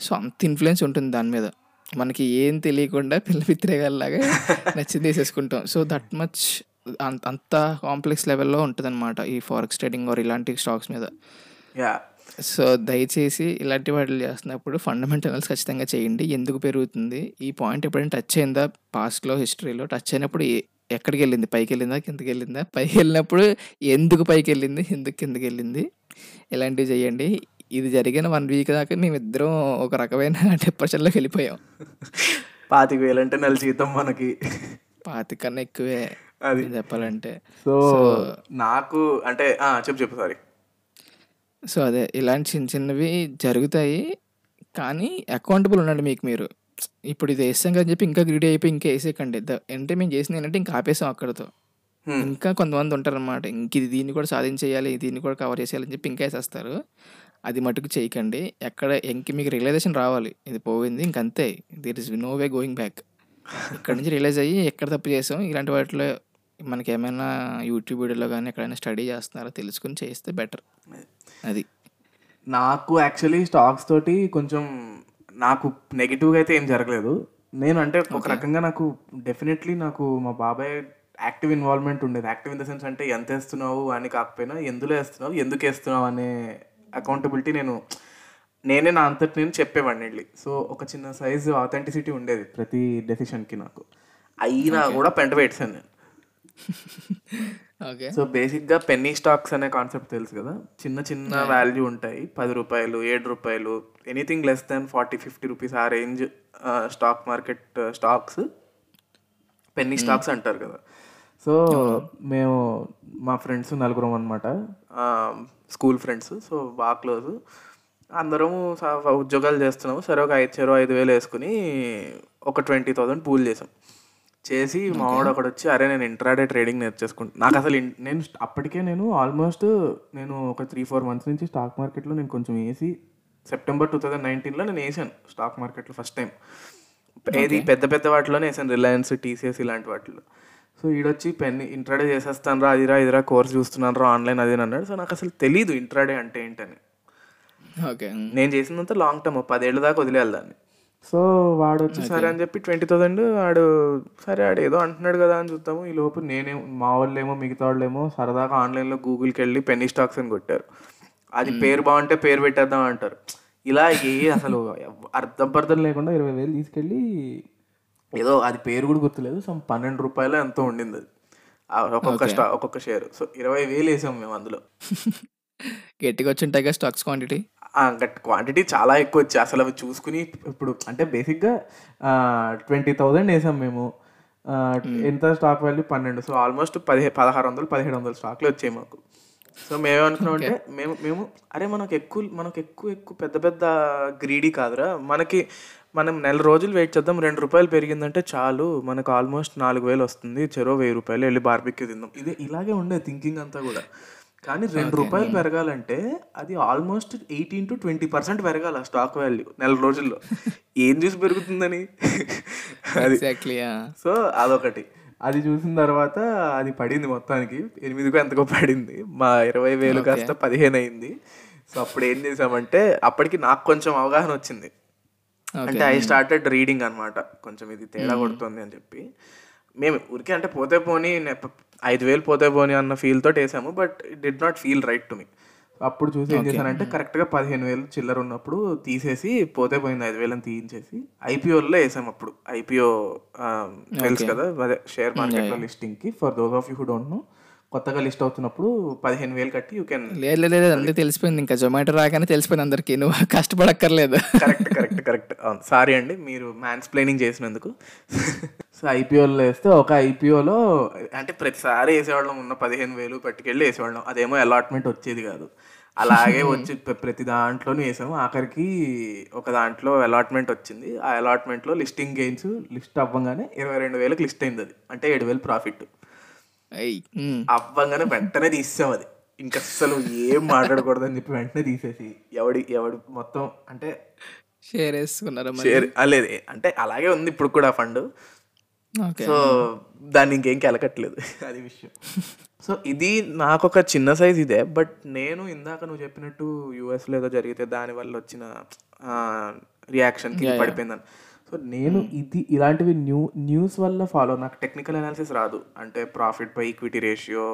Speaker 2: సో అంత ఇన్ఫ్లుయెన్స్ ఉంటుంది దాని మీద. మనకి ఏం తెలియకుండా పిల్ల పిత్రేగాల్లాగా నచ్చింది వేసేసుకుంటాం. సో దట్ మచ్ అంత అంత కాంప్లెక్స్ లెవెల్లో ఉంటుంది అనమాట ఈ ఫారెక్స్ ట్రేడింగ్ ఆర్ ఇలాంటి స్టాక్స్ మీద. సో దయచేసి ఇలాంటి వాటిలు చేస్తున్నప్పుడు ఫండమెంటల్స్ ఖచ్చితంగా చేయండి. ఎందుకు పెరుగుతుంది? ఈ పాయింట్ ఎప్పుడైనా టచ్ అయిందా? పాస్ట్లో హిస్టరీలో టచ్ అయినప్పుడు ఎక్కడికి వెళ్ళింది? పైకి వెళ్ళిందా? కిందకి వెళ్ళిందా? పైకి వెళ్ళినప్పుడు ఎందుకు పైకి వెళ్ళింది? ఎందుకు కిందకి వెళ్ళింది? ఇలాంటివి చేయండి. ఇది జరిగిన వన్ వీక్ దాకా మేమిద్దరం ఒక రకమైన డిప్రెషన్లోకి వెళ్ళిపోయాం.
Speaker 1: పాతిక వేలంటే నెల జీతం మనకి.
Speaker 2: పాతి కన్నా ఎక్కువే
Speaker 1: అది.
Speaker 2: చెప్పాలంటే.
Speaker 1: సో నాకు అంటే చెప్పు చెప్పు సారీ
Speaker 2: సో అదే ఇలాంటి చిన్న చిన్నవి జరుగుతాయి. కానీ అకౌంటబుల్ ఉండండి మీకు మీరు. ఇప్పుడు ఇది వేసాం కదా చెప్పి ఇంకా గ్రీడీ అయిపోయి ఇంకా వేసేయకండి. అంటే మేము చేసింది ఏంటంటే ఇంకా ఆపేసాం అక్కడతో. ఇంకా కొంతమంది ఉంటారన్నమాట. ఇంక ఇది దీన్ని కూడా సాధించేయాలి దీన్ని కూడా కవర్ చేసేయాలని చెప్పి ఇంకా వేసేస్తారు. అది మటుకు చేయకండి. ఎక్కడ ఇంక మీకు రియలైజేషన్ రావాలి. ఇది పోయింది ఇంకంతే there is no way going back ఇక్కడ నుంచి రియలైజ్ అయ్యి ఎక్కడ తప్పు చేసాం ఇలాంటి వాటిలో మనకి ఏమైనా యూట్యూబ్ వీడియోలో కానీ ఎక్కడైనా స్టడీ చేస్తున్నారో తెలుసుకుని చేస్తే బెటర్ అది.
Speaker 1: నాకు యాక్చువల్లీ స్టాక్స్ తోటి కొంచెం నాకు నెగిటివ్గా అయితే ఏం జరగలేదు. నేను అంటే ఒక రకంగా నాకు డెఫినెట్లీ నాకు మా బాబాయ్ యాక్టివ్ ఇన్వాల్వ్మెంట్ ఉండేది. యాక్టివ్ ఇన్ ద సెన్స్ అంటే ఎంత వేస్తున్నావు అని కాకపోయినా ఎందులో వేస్తున్నావు ఎందుకు వేస్తున్నావు అనే అకౌంటబిలిటీ నేను నేనే నా అంతటి నేను చెప్పేవాడిని వెళ్ళి. సో ఒక చిన్న సైజు ఆథెంటిసిటీ ఉండేది ప్రతి డెసిషన్కి నాకు. అయినా కూడా పెంట పెట్టాను నేను.
Speaker 2: ఓకే
Speaker 1: సో బేసిక్గా పెన్నీ స్టాక్స్ అనే కాన్సెప్ట్ తెలుసు కదా? చిన్న చిన్న వాల్యూ ఉంటాయి. పది రూపాయలు ఏడు రూపాయలు anything less than forty fifty rupees ఆ range stock market stocks penny stocks అంటారు కదా? సో మేము మా ఫ్రెండ్స్ నలుగురం అనమాట స్కూల్ ఫ్రెండ్స్ సో బాగా క్లోజ్ అందరం ఉద్యోగాలు చేస్తున్నాము. సరే ఒక ఐదు చెరో ఐదు వేలు వేసుకుని ఒక ట్వంటీ థౌసండ్ పూల్ చేసాం. చేసి మా వాడు అక్కడ వచ్చి అరే నేను ఇంట్రాడే ట్రేడింగ్ నేర్చేసుకుంటా నాకు అసలు నేను అప్పటికే నేను ఆల్మోస్ట్ నేను ఒక త్రీ ఫోర్ మంత్స్ నుంచి స్టాక్ మార్కెట్లో నేను కొంచెం వేసి సెప్టెంబర్ టూ థౌజండ్ నైన్టీన్లో నేను వేసాను స్టాక్ మార్కెట్లో ఫస్ట్ టైం. ఏది పెద్ద పెద్ద వాటిలోనే వేసాను రిలయన్స్ టీసీఎస్ ఇలాంటి వాటిలో. సో ఈడొచ్చి పెన్ ఇంట్రాడే చేసేస్తాను రా అదిరా ఇదిరా కోర్స్ చూస్తున్నాను రా ఆన్లైన్ అది అని అన్నాడు. సో నాకు అసలు తెలీదు ఇంట్రాడే అంటే ఏంటని.
Speaker 2: ఓకే.
Speaker 1: నేను చేసినంత లాంగ్ టర్మ్ పదేళ్ళ దాకా వదిలేయాలి దాన్ని. సో వాడు వచ్చి సరే అని చెప్పి ట్వంటీ థౌసండ్ వాడు సరే ఆడు ఏదో అంటున్నాడు కదా అని చూద్దాము. ఈ లోపు నేనే మా వాళ్ళేమో మిగతా వాళ్ళేమో సరదాగా ఆన్లైన్లో గూగుల్కి వెళ్ళి పెన్నీ స్టాక్స్ అని కొట్టారు. అది పేరు బాగుంటే పేరు పెట్టేద్దాం అంటారు. ఇలా అసలు అర్థం పర్థం లేకుండా ఇరవై వేలు తీసుకెళ్ళి ఏదో అది పేరు కూడా గుర్తులేదు. సమ్ పన్నెండు రూపాయలు ఎంతో ఉండింది అది. ఒక్కొక్క స్టా ఒక్కొక్క షేర్. సో ఇరవై వేలు వేసాం మేము అందులో.
Speaker 2: గట్టిగా వచ్చి ఉంటాయి స్టాక్స్ క్వాంటిటీ?
Speaker 1: క్వాంటిటీ చాలా ఎక్కువ వచ్చి అసలు అవి చూసుకుని ఇప్పుడు అంటే బేసిక్గా ట్వంటీ థౌజండ్ వేసాం మేము. ఆ, ఎంత స్టాక్ వాల్యూ పన్నెండు. సో ఆల్మోస్ట్ పదిహే పదహారు వందలు పదిహేడు వందలు స్టాక్లు వచ్చాయి మాకు. సో మేమేమనుకున్నాం అంటే మేము మేము అరే మనకు ఎక్కువ మనకు ఎక్కువ ఎక్కువ పెద్ద పెద్ద గ్రీడీ కాదురా. మనకి మనం నెల రోజులు వెయిట్ చేద్దాం రెండు రూపాయలు పెరిగిందంటే చాలు. మనకు ఆల్మోస్ట్ నాలుగు వేలు వస్తుంది. చెరో వెయ్యి రూపాయలు వెళ్ళి బార్బిక్యూ తిందాం. ఇది ఇలాగే ఉండే థింకింగ్ అంతా కూడా. కానీ రెండు రూపాయలు పెరగాలంటే అది almost eighteen to twenty percent పెరగాలి ఆ స్టాక్ వాల్యూ నెల రోజుల్లో. ఏం చూసి పెరుగుతుందని? అది. సో అదొకటి. అది చూసిన తర్వాత అది పడింది మొత్తానికి. ఎనిమిదికో ఎంతకో పడింది. మా ఇరవై వేలు కాస్త పదిహేను అయింది. సో అప్పుడు ఏం చేసామంటే అప్పటికి నాకు కొంచెం అవగాహన వచ్చింది. అంటే ఐ స్టార్టెడ్ రీడింగ్ అనమాట కొంచెం ఇది తేడా కొడుతుంది అని చెప్పి. మేము ఊరికే అంటే పోతే పోనీ ఐదు వేలు పోతే పోనీ అన్న ఫీల్ తోటి వేసాము but it did not feel right to me అప్పుడు చూసి ఏం చేశానంటే కరెక్ట్గా పదిహేను వేలు చిల్లర ఉన్నప్పుడు తీసేసి పోతే పోయింది ఐదు వేలని తీయించేసి ఐపీఓలో వేసాం అప్పుడు. ఐపీఓ తెలుసు కదా అదే షేర్ మార్కెట్లో లిస్టింగ్కి for those of you who don't know కొత్తగా లిస్ట్ అవుతున్నప్పుడు పదిహేను వేలు కట్టి యూ కెన్
Speaker 2: లేదు లేదు అందరికీ తెలిసిపోయింది. ఇంకా జొమాటో రాగానే తెలిసిపోయింది అందరికీ. నువ్వు కష్టపడక్కర్లేదు.
Speaker 1: Correct correct correct. అవును. సారీ అండి మీరు మ్యాన్స్ ప్లేనింగ్ చేసినందుకు. సో ఐపీఓలో వేస్తే ఒక ఐపీఓలో అంటే ప్రతిసారి వేసేవాళ్ళం ఉన్న పదిహేను వేలు పట్టుకెళ్ళి వేసేవాళ్ళం. అదేమో అలాట్మెంట్ వచ్చేది కాదు. అలాగే వచ్చి ప్ర- ప్రతి దాంట్లోనూ వేసాము. ఆఖరికి ఒక దాంట్లో అలాట్మెంట్ వచ్చింది. ఆ అలాట్మెంట్లో లిస్టింగ్ గెయిన్స్ లిస్ట్ అవ్వగానే ఇరవై రెండు వేలకు లిస్ట్ అయింది అది. అంటే ఏడు వేలు ప్రాఫిట్. అవ్వంగానే వెంటనే తీసాం అది. ఇంకా అస్సలు ఏం మాట్లాడకూడదని చెప్పి వెంటనే తీసేసి ఎవడి ఎవడు మొత్తం అంటే
Speaker 2: షేర్ వేసుకున్నారా
Speaker 1: షేర్ లేదు. అంటే అలాగే ఉంది ఇప్పుడు కూడా ఫండ్. సో దాన్ని ఇంకేం కెలకట్లేదు అది విషయం. సో ఇది నాకు ఒక చిన్న సైజ్ ఇదే. బట్ నేను ఇందాక నువ్వు చెప్పినట్టు యూఎస్లో ఏదో జరిగితే దాని వల్ల వచ్చిన రియాక్షన్కి పడిపోయిందని. సో నేను ఇది ఇలాంటివి న్యూ న్యూస్ వల్ల ఫాలో నాకు టెక్నికల్ అనాలిసిస్ రాదు. అంటే profit by equity ratio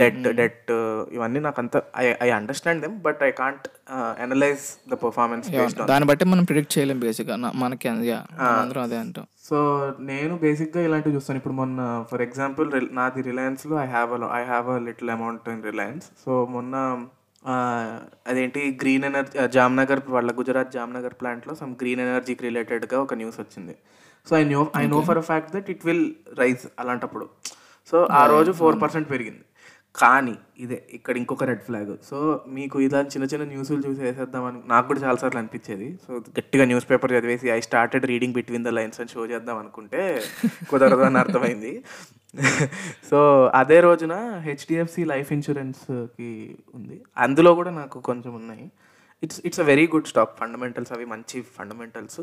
Speaker 1: debt debt ఇవన్నీ నాకు అంత I I understand them but I can't analyze the performance
Speaker 2: దాన్ని బట్టి మనం ప్రిడిక్ట్ చేయలేం బేసిక్గా మనకి అందరం అదే అంటాం.
Speaker 1: సో నేను బేసిక్గా ఇలాంటివి చూస్తాను. ఇప్పుడు మొన్న ఫర్ ఎగ్జాంపుల్ నాది రిలయన్స్లో I have I have a little amount in Reliance so మొన్న అదేంటి గ్రీన్ ఎనర్జీ జామ్నగర్ వాళ్ళ గుజరాత్ జామ్నగర్ ప్లాంట్లో సమ్ గ్రీన్ ఎనర్జీకి రిలేటెడ్గా ఒక న్యూస్ వచ్చింది. So I knew I know for a fact that it will rise అలాంటప్పుడు. సో ఆ రోజు ఫోర్ పర్సెంట్ పెరిగింది. కానీ ఇదే ఇక్కడ ఇంకొక రెడ్ ఫ్లాగ్ సో మీకు ఇలా చిన్న చిన్న న్యూస్లు చూసి వేసేద్దామని నాకు కూడా చాలాసార్లు అనిపించేది. సో గట్టిగా న్యూస్ పేపర్ చదివేసి I started reading between the lines అని షో చేద్దాం అనుకుంటే కుదరదు అని అర్థమైంది. సో అదే రోజున హెచ్డిఎఫ్సి లైఫ్ ఇన్సూరెన్స్కి ఉంది. అందులో కూడా నాకు కొంచెం ఉన్నాయి. It's it's a very good stock. Fundamentals అవి మంచి ఫండమెంటల్స్.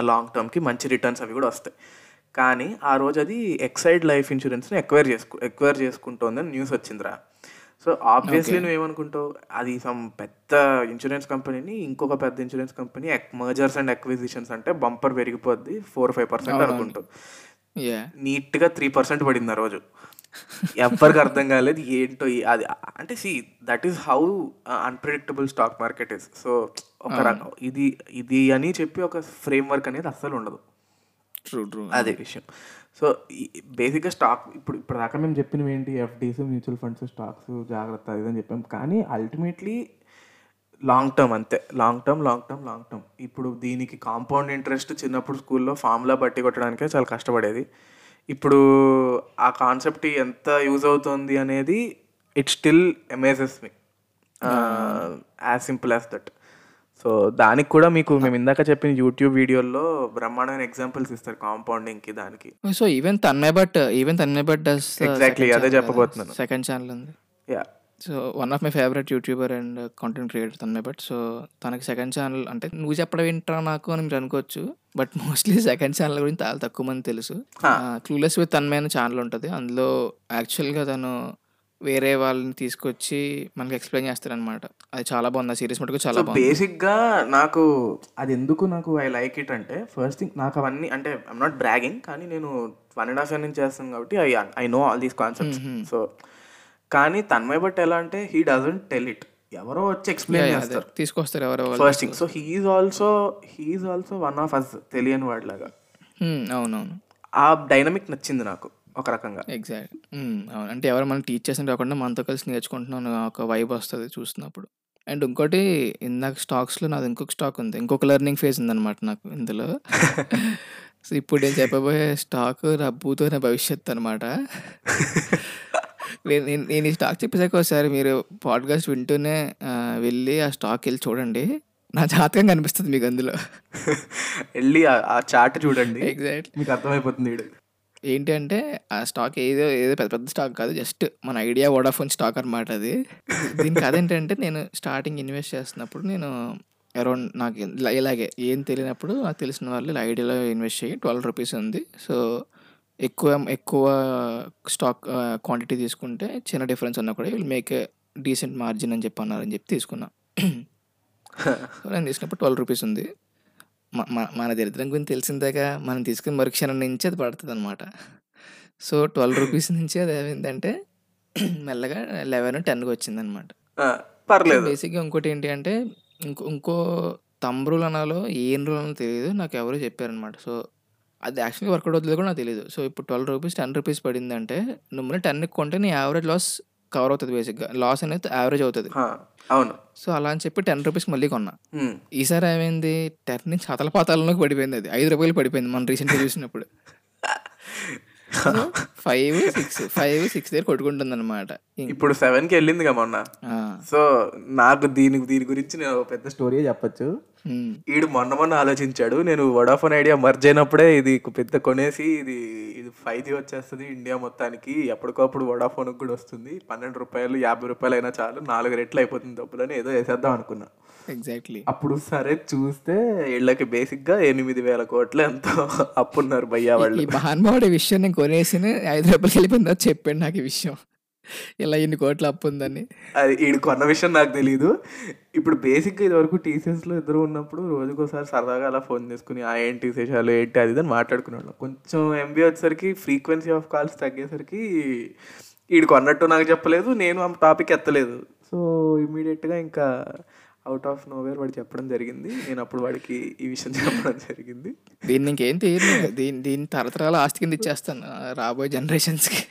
Speaker 1: లాంగ్ టర్మ్కి మంచి రిటర్న్స్ అవి కూడా వస్తాయి. కానీ ఆ రోజు అది ఎక్సైడ్ లైఫ్ ఇన్సూరెన్స్ని ఎక్వైర్ చేసుకు ఎక్వైర్ చేసుకుంటోందని న్యూస్ వచ్చిందిరా. సో ఆబ్వియస్లీ నువ్వు ఏమనుకుంటావు అది సమ్ పెద్ద ఇన్సూరెన్స్ కంపెనీని ఇంకొక పెద్ద insurance company mergers and acquisitions అంటే బంపర్ పెరిగిపోద్ది ఫోర్ ఫైవ్ పర్సెంట్ అనుకుంటావు. నీట్గా త్రీ పర్సెంట్ పడింది ఆ రోజు. ఎవ్వరికి అర్థం కాలేదు ఏంటో అది అంటే see that is how unpredictable stock market is so ఒక రకం ఇది ఇది అని చెప్పి ఒక ఫ్రేమ్ వర్క్ అనేది అస్సలు ఉండదు.
Speaker 2: ట్రూ ట్రూ
Speaker 1: అదే విషయం. సో బేసిక్గా స్టాక్ ఇప్పుడు ఇప్పుడు దాకా మేము చెప్పినవి ఏంటి? ఎఫ్డీస్ మ్యూచువల్ ఫండ్స్ స్టాక్స్ జాగ్రత్త అది అని చెప్పాం. కానీ అల్టిమేట్లీ లాంగ్ టర్మ్ అంతే. Long term long term long term ఇప్పుడు దీనికి కాంపౌండ్ ఇంట్రెస్ట్ చిన్నప్పుడు స్కూల్లో ఫార్ములా బట్టి కొట్టడానికే చాలా కష్టపడేది. ఇప్పుడు ఆ కాన్సెప్ట్ ఎంత యూజ్ అవుతుంది అనేది it still amazes me as simple as that so దానికి కూడా మీకు మేము ఇందాక చెప్పిన యూట్యూబ్ వీడియోల్లో బ్రహ్మాండమైన ఎగ్జాంపుల్స్ ఇస్తారు కాంపౌండింగ్కి దానికి.
Speaker 2: So even Tanmay but even Tanmay but
Speaker 1: Exactly, అదే చెప్పబోతున్నాను.
Speaker 2: సెకండ్ ఛానల్ ఉంది.
Speaker 1: Yeah
Speaker 2: so one of my favourite YouTuber and content creator Tanmay but so తనకి సెకండ్ ఛానల్ అంటే నువ్వు చెప్పడం ఏంట్రా నాకు అని మీరు అనుకోవచ్చు బట్ మోస్ట్లీ సెకండ్ ఛానల్ గురించి చాలా తక్కువ మంది తెలుసు. క్లూలెస్ విత్ తన్మయ్ అనే ఛానల్ ఉంటుంది. అందులో యాక్చువల్గా తను వేరే వాళ్ళని తీసుకొచ్చి మనకి ఎక్స్ప్లెయిన్ చేస్తారనమాట అది చాలా బాగుంది. ఆ సిరీస్ మటుకు చాలా బాగుంది.
Speaker 1: బేసిక్గా నాకు అది ఎందుకు నాకు ఐ లైక్ ఇట్ అంటే ఫస్ట్ థింగ్ నాకు అవన్నీ అంటే ఐమ్ నాట్ బ్రాగింగ్ కానీ నేను వన్ అండ్ హాఫ్ ఇయర్ నుంచి చేస్తాను కాబట్టి I I know all these concepts so కానీ తన్మయ్ బట్ ఎలా అంటే హీ డజంట్ టెల్ ఇట్ ఎవరో వచ్చి ఎక్స్ప్లెయిన్ చేస్తారు.
Speaker 2: తీసుకొస్తారు ఎవరో
Speaker 1: first thing so he's also he's also one of us తెలియని వాడిలాగా
Speaker 2: Hmm, అవునవును.
Speaker 1: ఆ డైనమిక్ నచ్చింది నాకు ఒక రకంగా.
Speaker 2: ఎగ్జాక్ట్ అవును. అంటే ఎవరు మనం టీచ్ చేసిన కాకుండా మనతో కలిసి నేర్చుకుంటున్నాం అనే ఒక వైబ్ వస్తుంది చూస్తున్నప్పుడు. అండ్ ఇంకోటి ఇందాక స్టాక్స్లో నాది ఇంకొక స్టాక్ ఉంది. ఇంకొక లెర్నింగ్ ఫేజ్ ఉందన్నమాట నాకు ఇందులో. సో ఇప్పుడు నేను చెప్పబోయే స్టాక్ రబ్బుతో నా భవిష్యత్తు అనమాట నేను నేను- ఈ స్టాక్ చెప్పేసాక ఒకసారి మీరు పాడ్కాస్ట్ వింటూనే వెళ్ళి ఆ స్టాక్ వెళ్ళి చూడండి. నా జాతకం కనిపిస్తుంది మీకు అందులో.
Speaker 1: వెళ్ళి ఆ- చార్ట్ చూడండి.
Speaker 2: ఎగ్జాక్ట్
Speaker 1: మీకు అర్థమైపోతుంది
Speaker 2: ఏంటి అంటే ఆ స్టాక్ ఏదో ఏదో పెద్ద పెద్ద స్టాక్ కాదు జస్ట్ మన ఐడియా వోడాఫోన్ స్టాక్ అనమాట అది. దీనికి అదేంటంటే నేను స్టార్టింగ్ ఇన్వెస్ట్ చేస్తున్నప్పుడు నేను అరౌండ్ నాకు ఇలా- ఇలాగే ఏం తెలియనప్పుడు నాకు తెలిసిన వాళ్ళు ఇలా ఐడియాలో ఇన్వెస్ట్ చేయి ట్వెల్వ్ రూపీస్ ఉంది. సో ఎక్కువ ఎక్కువ స్టాక్ క్వాంటిటీ తీసుకుంటే చిన్న డిఫరెన్స్ ఉన్నా కూడా విల్ మేక్ డీసెంట్ మార్జిన్ అని చెప్పి అన్నారని చెప్పి తీసుకున్నా. నేను తీసుకున్నప్పుడు ట్వెల్వ్ రూపీస్ ఉంది. మన దరిద్రం గురించి తెలిసిందాక మనం తీసుకుని మరుక్షణం నుంచి అది పడుతుంది అనమాట సో ట్వెల్వ్ రూపీస్ నుంచి అది ఏమైందంటే మెల్లగా లెవెన్ టెన్కి వచ్చింది అనమాట
Speaker 1: పర్లేదు.
Speaker 2: బేసిక్గా ఇంకోటి ఏంటి అంటే ఇంకో ఇంకో రూల్ అనాలో ఏం రూల్ అనో తెలియదు నాకు ఎవరో చెప్పారనమాట సో అది యాక్చువల్గా వర్కౌట్ అవుతుంది కూడా నాకు తెలియదు సో ఇప్పుడు ట్వెల్వ్ రూపీస్ టెన్ రూపీస్ పడిందంటే నువ్వు టెన్ కొంటే నీ యావరేజ్ లాస్ కవర్ అవుతుంది బేసిక్గా. లాస్ అనేది యావరేజ్ అవుతుంది.
Speaker 1: అవును.
Speaker 2: సో అలా అని చెప్పి టెన్ రూపీస్ మళ్ళీ కొన్నా. ఈసారి ఏమైంది? టెన్ నుంచి హతల పాతాలలోకి పడిపోయింది అది. ఐదు రూపాయలు పడిపోయింది మనం రీసెంట్గా చూసినప్పుడు. ఫైవ్ సిక్స్ ఫైవ్ సిక్స్ దగ్గర కొట్టుకుంటుంది అనమాట
Speaker 1: ఇప్పుడు సెవెన్కి వెళ్ళిందిగా మొన్న. సో నాకు దీని దీని గురించి నేను పెద్ద స్టోరీ చెప్పొచ్చు. ఈడు మొన్న మొన్న ఆలోచించాడు నేను వడాఫోన్ ఐడియా మర్జ్ అయినప్పుడే ఇది పెద్ద కొనేసి ఇది ఇది ఫైవ్ జీ వచ్చేస్తుంది ఇండియా మొత్తానికి. ఎప్పటికప్పుడు వడాఫోన్కి కూడా వస్తుంది. పన్నెండు రూపాయలు యాభై రూపాయలు అయినా చాలు. నాలుగు రెట్లు అయిపోతుంది డబ్బులని. ఏదో వేసేద్దాం అనుకున్నా.
Speaker 2: ఎగ్జాక్ట్లీ
Speaker 1: అప్పుడు సరే చూస్తే వీళ్ళకి బేసిక్గా ఎనిమిది వేల కోట్లు ఎంతో అప్పున్నారు భయ్యా వాళ్ళు.
Speaker 2: మహానుభావుడు ఈ విషయం నేను కొనేసి ఐదు రూపాయలకి వెళ్ళిపోయిందా. చెప్పాడు నాకు ఈ విషయం. ఇలా ఇన్ని కోట్లు అప్పు ఉందని.
Speaker 1: అది వీడు కొన్న విషయం నాకు తెలియదు ఇప్పుడు బేసిక్గా ఇది వరకు టీసీఎస్లో ఇద్దరు ఉన్నప్పుడు రోజుకోసారి సరదాగా అలా ఫోన్ చేసుకుని ఆ ఏంటి విశేషాలు? ఏంటి? అది ఇది అని మాట్లాడుకునేవాళ్ళం. కొంచెం ఎంబీ వచ్చేసరికి ఫ్రీక్వెన్సీ ఆఫ్ కాల్స్ తగ్గేసరికి వీడు కొన్నట్టు నాకు చెప్పలేదు నేను ఆ టాపిక్ ఎత్తలేదు. సో ఇమీడియట్గా ఇంకా అవుట్ ఆఫ్ నోవేర్ వాడు చెప్పడం జరిగింది. నేను అప్పుడు వాడికి ఈ విషయం చెప్పడం జరిగింది.
Speaker 2: దీన్ని ఇంకేం తీయదు దీని దీని తరతరాల ఆస్తి కింద ఇచ్చేస్తాను రాబోయే జనరేషన్స్కి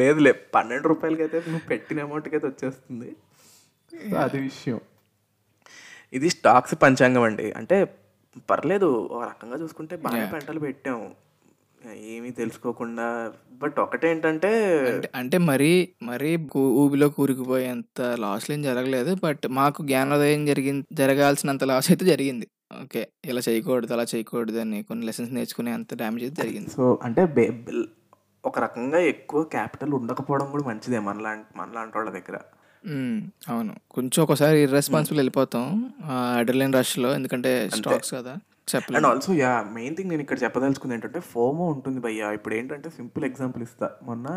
Speaker 1: లేదులే పన్నెండు రూపాయలకి అయితే నువ్వు పెట్టిన అమౌంట్కి అయితే వచ్చేస్తుంది అది విషయం. ఇది స్టాక్స్ పంచాంగం అండి. అంటే పర్లేదు ఒక రకంగా చూసుకుంటే బాగా పంటలు పెట్టాం. ఏమీ తెలుసుకోకుండా బట్ ఒకటేంటంటే
Speaker 2: అంటే మరీ మరీ ఊబిలో కూరుకుపోయేంత లాస్లు ఏం జరగలేదు. బట్ మాకు జ్ఞానోదయం జరిగింది జరగాల్సినంత లాస్ అయితే జరిగింది. ఓకే ఇలా చేయకూడదు అలా చేయకూడదు అని కొన్ని లెసన్స్ నేర్చుకునే అంత డ్యామేజ్ అయితే జరిగింది.
Speaker 1: సో అంటే ఒక రకంగా ఎక్కువ క్యాపిటల్ ఉండకపోవడం కూడా మంచిదే మనలాంటి మనలాంటి వాళ్ళ దగ్గర.
Speaker 2: అవును. కొంచెం ఒకసారి ఇర్రెస్పాన్సిబుల్ వెళ్ళిపోతాం. అడ్రలిన్ రష్లో ఎందుకంటే స్టాక్స్ కదా
Speaker 1: and also yeah main thing నేను ఇక్కడ చెప్పదలుచుకుంది ఏంటంటే ఫోమో ఉంటుంది భయ్యా. ఇప్పుడు ఏంటంటే సింపుల్ ఎగ్జాంపుల్ ఇస్తా. మొన్న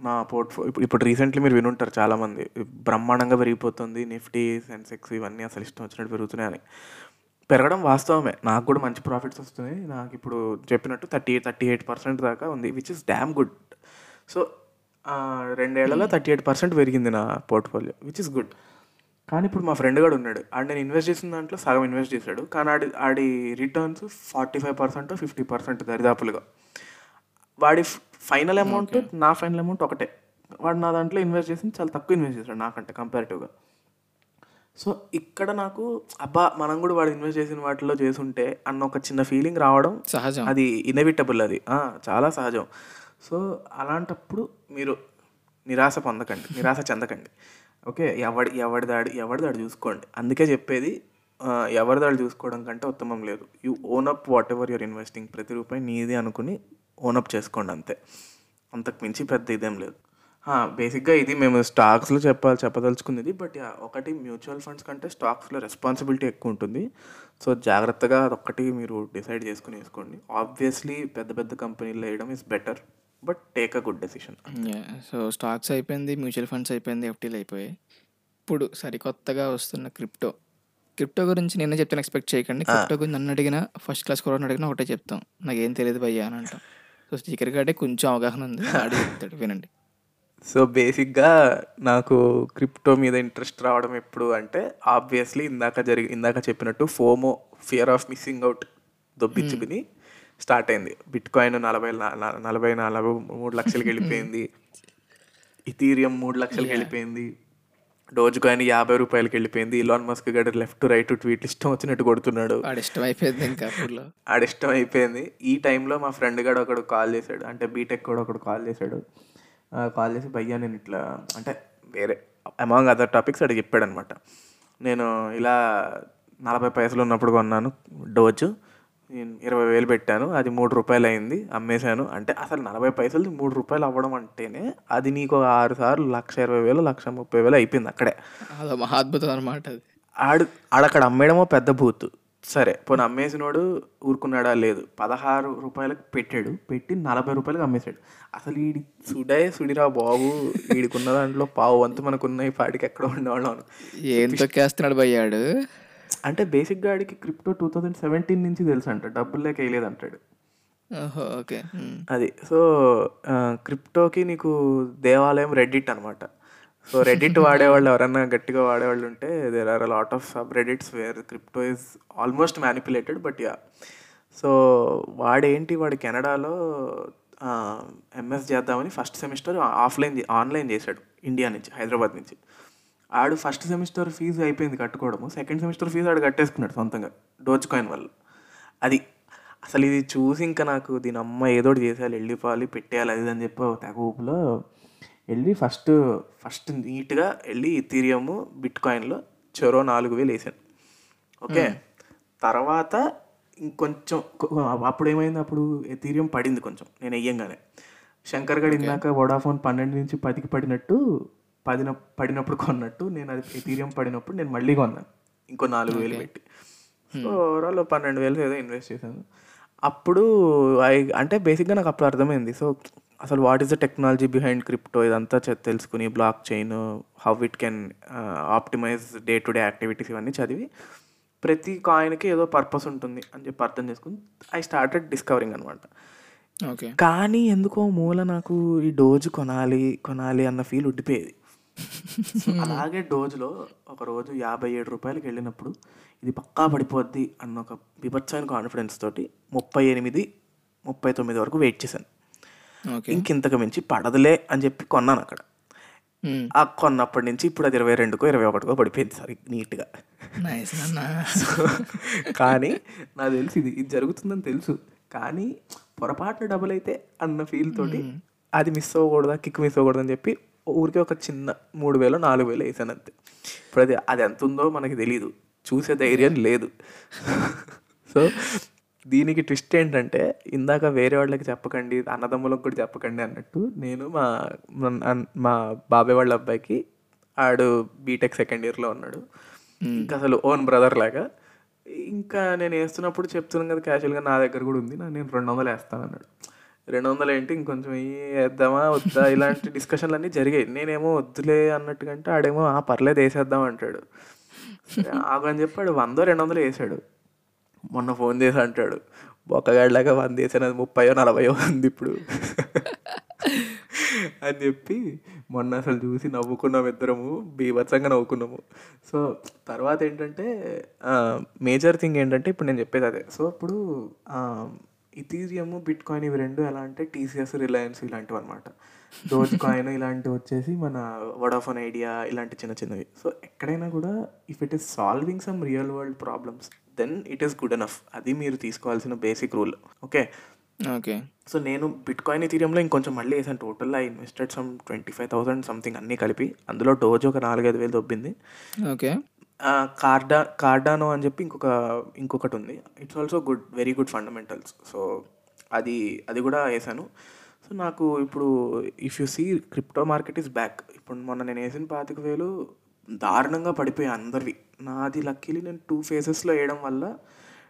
Speaker 1: నా పోర్ట్ఫో ఇప్పుడు ఇప్పుడు రీసెంట్లీ మీరు వినుంటారు చాలామంది. బ్రహ్మాండంగా పెరిగిపోతుంది నిఫ్టీ సెన్సెక్స్ ఇవన్నీ అసలు ఇష్టం వచ్చినట్టు పెరుగుతున్నాయని. పెరగడం వాస్తవమే. నాకు కూడా మంచి ప్రాఫిట్స్ వస్తున్నాయి. నాకు ఇప్పుడు చెప్పినట్టు థర్టీ థర్టీ ఎయిట్ పర్సెంట్ దాకా ఉంది which is damn good so రెండేళ్ళలో thirty eight percent పెరిగింది నా పోర్ట్ఫోలియో విచ్ ఇస్ గుడ్ కానీ ఇప్పుడు మా ఫ్రెండ్ కూడా ఉన్నాడు. ఆడు నేను ఇన్వెస్ట్ చేసిన దాంట్లో సగం ఇన్వెస్ట్ చేశాడు. కానీ ఆడి ఆడి returns forty five percent fifty percent దరిదాపులుగా. వాడి ఫైనల్ అమౌంట్ నా ఫైనల్ అమౌంట్ ఒకటే. వాడు నా దాంట్లో ఇన్వెస్ట్ చేసింది చాలా తక్కువ ఇన్వెస్ట్ చేశాడు నాకంటే కంపారిటివ్గా సో ఇక్కడ నాకు అబ్బా మనం కూడా వాడు ఇన్వెస్ట్ చేసిన వాటిలో చేసుంటే అన్న ఒక చిన్న ఫీలింగ్ రావడం
Speaker 2: సహజం.
Speaker 1: అది ఇన్ఎవిటబుల్ అది. చాలా సహజం. సో అలాంటప్పుడు మీరు నిరాశ పొందకండి. నిరాశ చెందకండి. ఓకే? ఎవడి ఎవడిదాడు ఎవడిదాడు చూసుకోండి. అందుకే చెప్పేది ఎవరిదాడు చూసుకోవడం కంటే ఉత్తమం లేదు. You own up whatever you're investing ప్రతి రూపాయి నీది అనుకుని ఓన్ అప్ చేసుకోండి అంతే. అంతకు మించి పెద్ద ఇదేం లేదు. బేసిక్గా ఇది మేము స్టాక్స్లో చెప్పాలి చెప్పదలుచుకుంది ఇది బట్ ఒకటి మ్యూచువల్ ఫండ్స్ కంటే స్టాక్స్లో రెస్పాన్సిబిలిటీ ఎక్కువ ఉంటుంది. సో జాగ్రత్తగా అదొక్కటి మీరు డిసైడ్ చేసుకుని వేసుకోండి. ఆబ్వియస్లీ పెద్ద పెద్ద కంపెనీలు వేయడం is better but take a good decision
Speaker 2: so stocks అయిపోయింది మ్యూచువల్ ఫండ్స్ అయిపోయింది ఎఫ్టీలు అయిపోయాయి. ఇప్పుడు సరికొత్తగా వస్తున్న క్రిప్టో క్రిప్టో గురించి నేనే చెప్తాను ఎక్స్పెక్ట్ చేయకండి. క్రిప్టో గురించి నన్ను అడిగినా ఫస్ట్ క్లాస్ కూడా అడిగినా ఒకటే చెప్తాం. నాకేం తెలియదు భయ్యా అని అంటాం. సో స్పీకర్ గాడే కొంచెం అవగాహన ఉంది. ఆడి చెప్తాడు వినండి.
Speaker 1: సో బేసిక్గా నాకు క్రిప్టో మీద ఇంట్రెస్ట్ రావడం ఎప్పుడు అంటే ఆబ్వియస్లీ ఇందాక జరిగి ఇందాక చెప్పినట్టు FOMO fear of missing out దొబ్బించుకుని start అయింది. బిట్ కాయిన్ నలభై నలభై నలభై మూడు లక్షలకి వెళ్ళిపోయింది. ఇథీరియం మూడు లక్షలకి వెళ్ళిపోయింది. డోజ్ కాయిన్ యాభై రూపాయలకి వెళ్ళిపోయింది. ఇలాన్ మస్క్ గడ లెఫ్ట్ రైట్ ట్వీట్లు ఇష్టం వచ్చినట్టు కొడుతున్నాడు.
Speaker 2: ఇష్టం అయిపోయింది ఇంకా
Speaker 1: ఆడిష్టం అయిపోయింది ఈ టైంలో మా ఫ్రెండ్ గడు ఒకడు కాల్ చేశాడు. అంటే బీటెక్ కూడా ఒకడు కాల్ చేశాడు. కాల్ చేసి భయ్యా నేను ఇట్లా అంటే వేరే అమాంగ్ అదర్ టాపిక్స్ అడిగి చెప్పాడు అనమాట నేను ఇలా నలభై పైసలు ఉన్నప్పుడు కొన్నాను డోజు. నేను ఇరవై వేలు పెట్టాను. అది మూడు రూపాయలు అయింది. అమ్మేశాను. అంటే అసలు నలభై పైసలు మూడు రూపాయలు అవ్వడం అంటేనే అది నీకు ఆరు సార్లు లక్ష ఇరవై వేలు లక్ష ముప్పై వేలు అయిపోయింది అక్కడే.
Speaker 2: అదో మహాద్భుతం అనమాట అది.
Speaker 1: ఆడు ఆడక్కడ అమ్మేయడమో పెద్ద బూత్. సరే పోనీ అమ్మేసినోడు ఊరుకున్నాడా? లేదు. పదహారు రూపాయలకు పెట్టాడు. పెట్టి నలభై రూపాయలకు అమ్మేశాడు. అసలు వీడి సుడే సుడిరా బాబు. వీడికున్న దాంట్లో పావు వంతు మనకున్న ఈ పాటికి ఎక్కడ ఉండేవాళ్ళం.
Speaker 2: ఏం తొక్కేస్తున్నాడు భయ్యాడు
Speaker 1: అంటే బేసిక్గా ఆడికి క్రిప్టో టూ థౌజండ్ సెవెంటీన్ నుంచి తెలుసు అంట డబ్బులు లేక వేయలేదు అంటాడు
Speaker 2: ఓకే.
Speaker 1: అది. సో క్రిప్టోకి నీకు దేవాలయం రెడ్డిట్ అనమాట సో రెడిట్ వాడేవాళ్ళు ఎవరన్నా గట్టిగా వాడేవాళ్ళు ఉంటే there are lot of subreddits where crypto is almost manipulated but yeah so వాడేంటి? వాడు కెనడాలో ఎంఎస్ చేద్దామని ఫస్ట్ సెమిస్టర్ ఆఫ్లైన్ ఆన్లైన్ చేశాడు ఇండియా నుంచి హైదరాబాద్ నుంచి. ఆడు ఫస్ట్ సెమిస్టర్ ఫీజు అయిపోయింది కట్టుకోవడము సెకండ్ సెమిస్టర్ ఫీజు ఆడు కట్టేసుకున్నాడు సొంతంగా డోజ్ కాయిన్ వల్ల. అది అసలు ఇది చూసి ఇంకా నాకు దీని అమ్మ ఏదో ఒకటి చేసేయాలి వెళ్ళిపోవాలి పెట్టేయాలి అది అని చెప్పి ఒక తెగ ఊపులో వెళ్ళి ఫస్ట్ ఫస్ట్ నీట్గా వెళ్ళి ఇథీరియము బిట్ కాయిన్లో చెరో నాలుగు వేలు వేసాను. ఓకే? తర్వాత ఇంకొంచెం అప్పుడు ఏమైంది అప్పుడు ఎథీరియం పడింది కొంచెం. నేను వెయ్యంగానే. శంకర్ గడ్ ఇందాక వోడాఫోన్ పన్నెండు నుంచి పదికి పడినట్టు పదిన పడినప్పుడు కొన్నట్టు నేను అది ఎథీరియం పడినప్పుడు నేను మళ్ళీ కొన్నాను. ఇంకో నాలుగు వేలు పెట్టి. సో ఓవరాల్ పన్నెండు వేలు ఏదో ఇన్వెస్ట్ చేశాను. అప్పుడు ఐ అంటే బేసిక్గా నాకు అప్పుడు అర్థమైంది. సో అసలు what is the technology behind crypto ఇదంతా తెలుసుకుని blockchain how it can optimize day to day activities ఇవన్నీ చదివి ప్రతి కాయిన్కి ఏదో పర్పస్ ఉంటుంది అని చెప్పి అర్థం చేసుకుని ఐ స్టార్టెడ్ డిస్కవరింగ్ అనమాట
Speaker 2: ఓకే
Speaker 1: కానీ ఎందుకో మూల నాకు ఈ డోజ్ కొనాలి కొనాలి అన్న ఫీల్ ఉండిపోయేది. అలాగే డోజ్లో ఒక రోజు యాభై ఏడు రూపాయలకి వెళ్ళినప్పుడు ఇది పక్కా పడిపోద్ది అన్న ఒక బిభత్సమైన కాన్ఫిడెన్స్ తోటి ముప్పై ఎనిమిది ముప్పై తొమ్మిది వరకు వెయిట్ చేశాను. ఇంకింతకు మించి పడదులే అని చెప్పి కొన్నాను అక్కడ. ఆ కొన్నప్పటి నుంచి ఇప్పుడు అది ఇరవై రెండుకో ఇరవై ఒకటికో పడిపోయింది సరే నీట్గా. కానీ నాకు తెలుసు ఇది ఇది జరుగుతుందని తెలుసు. కానీ పొరపాటున డబుల్ అయితే అన్న ఫీల్ తోటి అది మిస్ అవ్వకూడదా కిక్ మిస్ అవ్వకూడదు అని చెప్పి ఊరికే ఒక చిన్న మూడు వేలు నాలుగు వేలు వేసాను అంతే. ఇప్పుడు అది అది ఎంత ఉందో మనకి తెలియదు చూసే ధైర్యం లేదు. సో దీనికి ట్విస్ట్ ఏంటంటే ఇందాక వేరే వాళ్ళకి చెప్పకండి అన్నదమ్ములకు కూడా చెప్పకండి అన్నట్టు నేను మా మా బాబాయ్ వాళ్ళ అబ్బాయికి ఆడు బీటెక్ సెకండ్ ఇయర్లో ఉన్నాడు. ఇంకా అసలు ఓన్ బ్రదర్ లాగా. ఇంకా నేను వేస్తున్నప్పుడు చెప్తున్నాను కదా క్యాజువల్గా నా దగ్గర కూడా ఉంది. నా నేను రెండు వందలు వేస్తాను అన్నాడు. రెండు వందలు ఏంటి? ఇంకొంచెం వేద్దామా వద్దా? ఇలాంటి డిస్కషన్లు అన్నీ జరిగాయి. నేనేమో వద్దులే అన్నట్టుకంటే ఆడేమో ఆ పర్లేదు వేసేద్దాం అంటాడు. సరే ఆగు అని చెప్పాడు వందో రెండు వందలు వేసాడు. మొన్న ఫోన్ చేసి అంటాడు బొక్కగాడిలాగా వంద వేసాను అది ముప్పయో నలభయో ఉంది ఇప్పుడు. అని చెప్పి మొన్న అసలు చూసి నవ్వుకున్నాం ఇద్దరము బీభత్సంగా నవ్వుకున్నాము. సో తర్వాత ఏంటంటే మేజర్ థింగ్ ఏంటంటే ఇప్పుడు నేను చెప్పేది అదే. సో ఇప్పుడు ఇథీరియం బిట్ కాయిన్ ఇవి రెండు ఎలా అంటే టీసీఎస్ రిలయన్స్ ఇలాంటివి అనమాట డోజ్ కాయిన్ ఇలాంటివి వచ్చేసి మన వడాఫోన్ ఐడియా ఇలాంటి చిన్న చిన్నవి. సో ఎక్కడైనా కూడా if it is solving some real world problems then it is good enough అది మీరు తీసుకోవాల్సిన basic rule okay
Speaker 2: okay
Speaker 1: so నేను బిట్ కాయిన్ ఇథీరియంలో ఇంకొంచెం మళ్ళీ వేసాను. Total I invested some twenty five thousand something అన్నీ కలిపి. అందులో డోజ్ ఒక నాలుగైదు వేలు దొబ్బింది.
Speaker 2: ఓకే
Speaker 1: కార్డా కార్డానో అని చెప్పి ఇంకొక ఇంకొకటి ఉంది. It's also good very good fundamentals so అది అది కూడా వేసాను. సో నాకు ఇప్పుడు if you see crypto market is back ఇప్పుడు మొన్న నేను వేసిన పాతిక వేలు దారుణంగా పడిపోయాయి అందరివి. నాది లక్కీలీ నేను టూ ఫేజెస్లో వేయడం వల్ల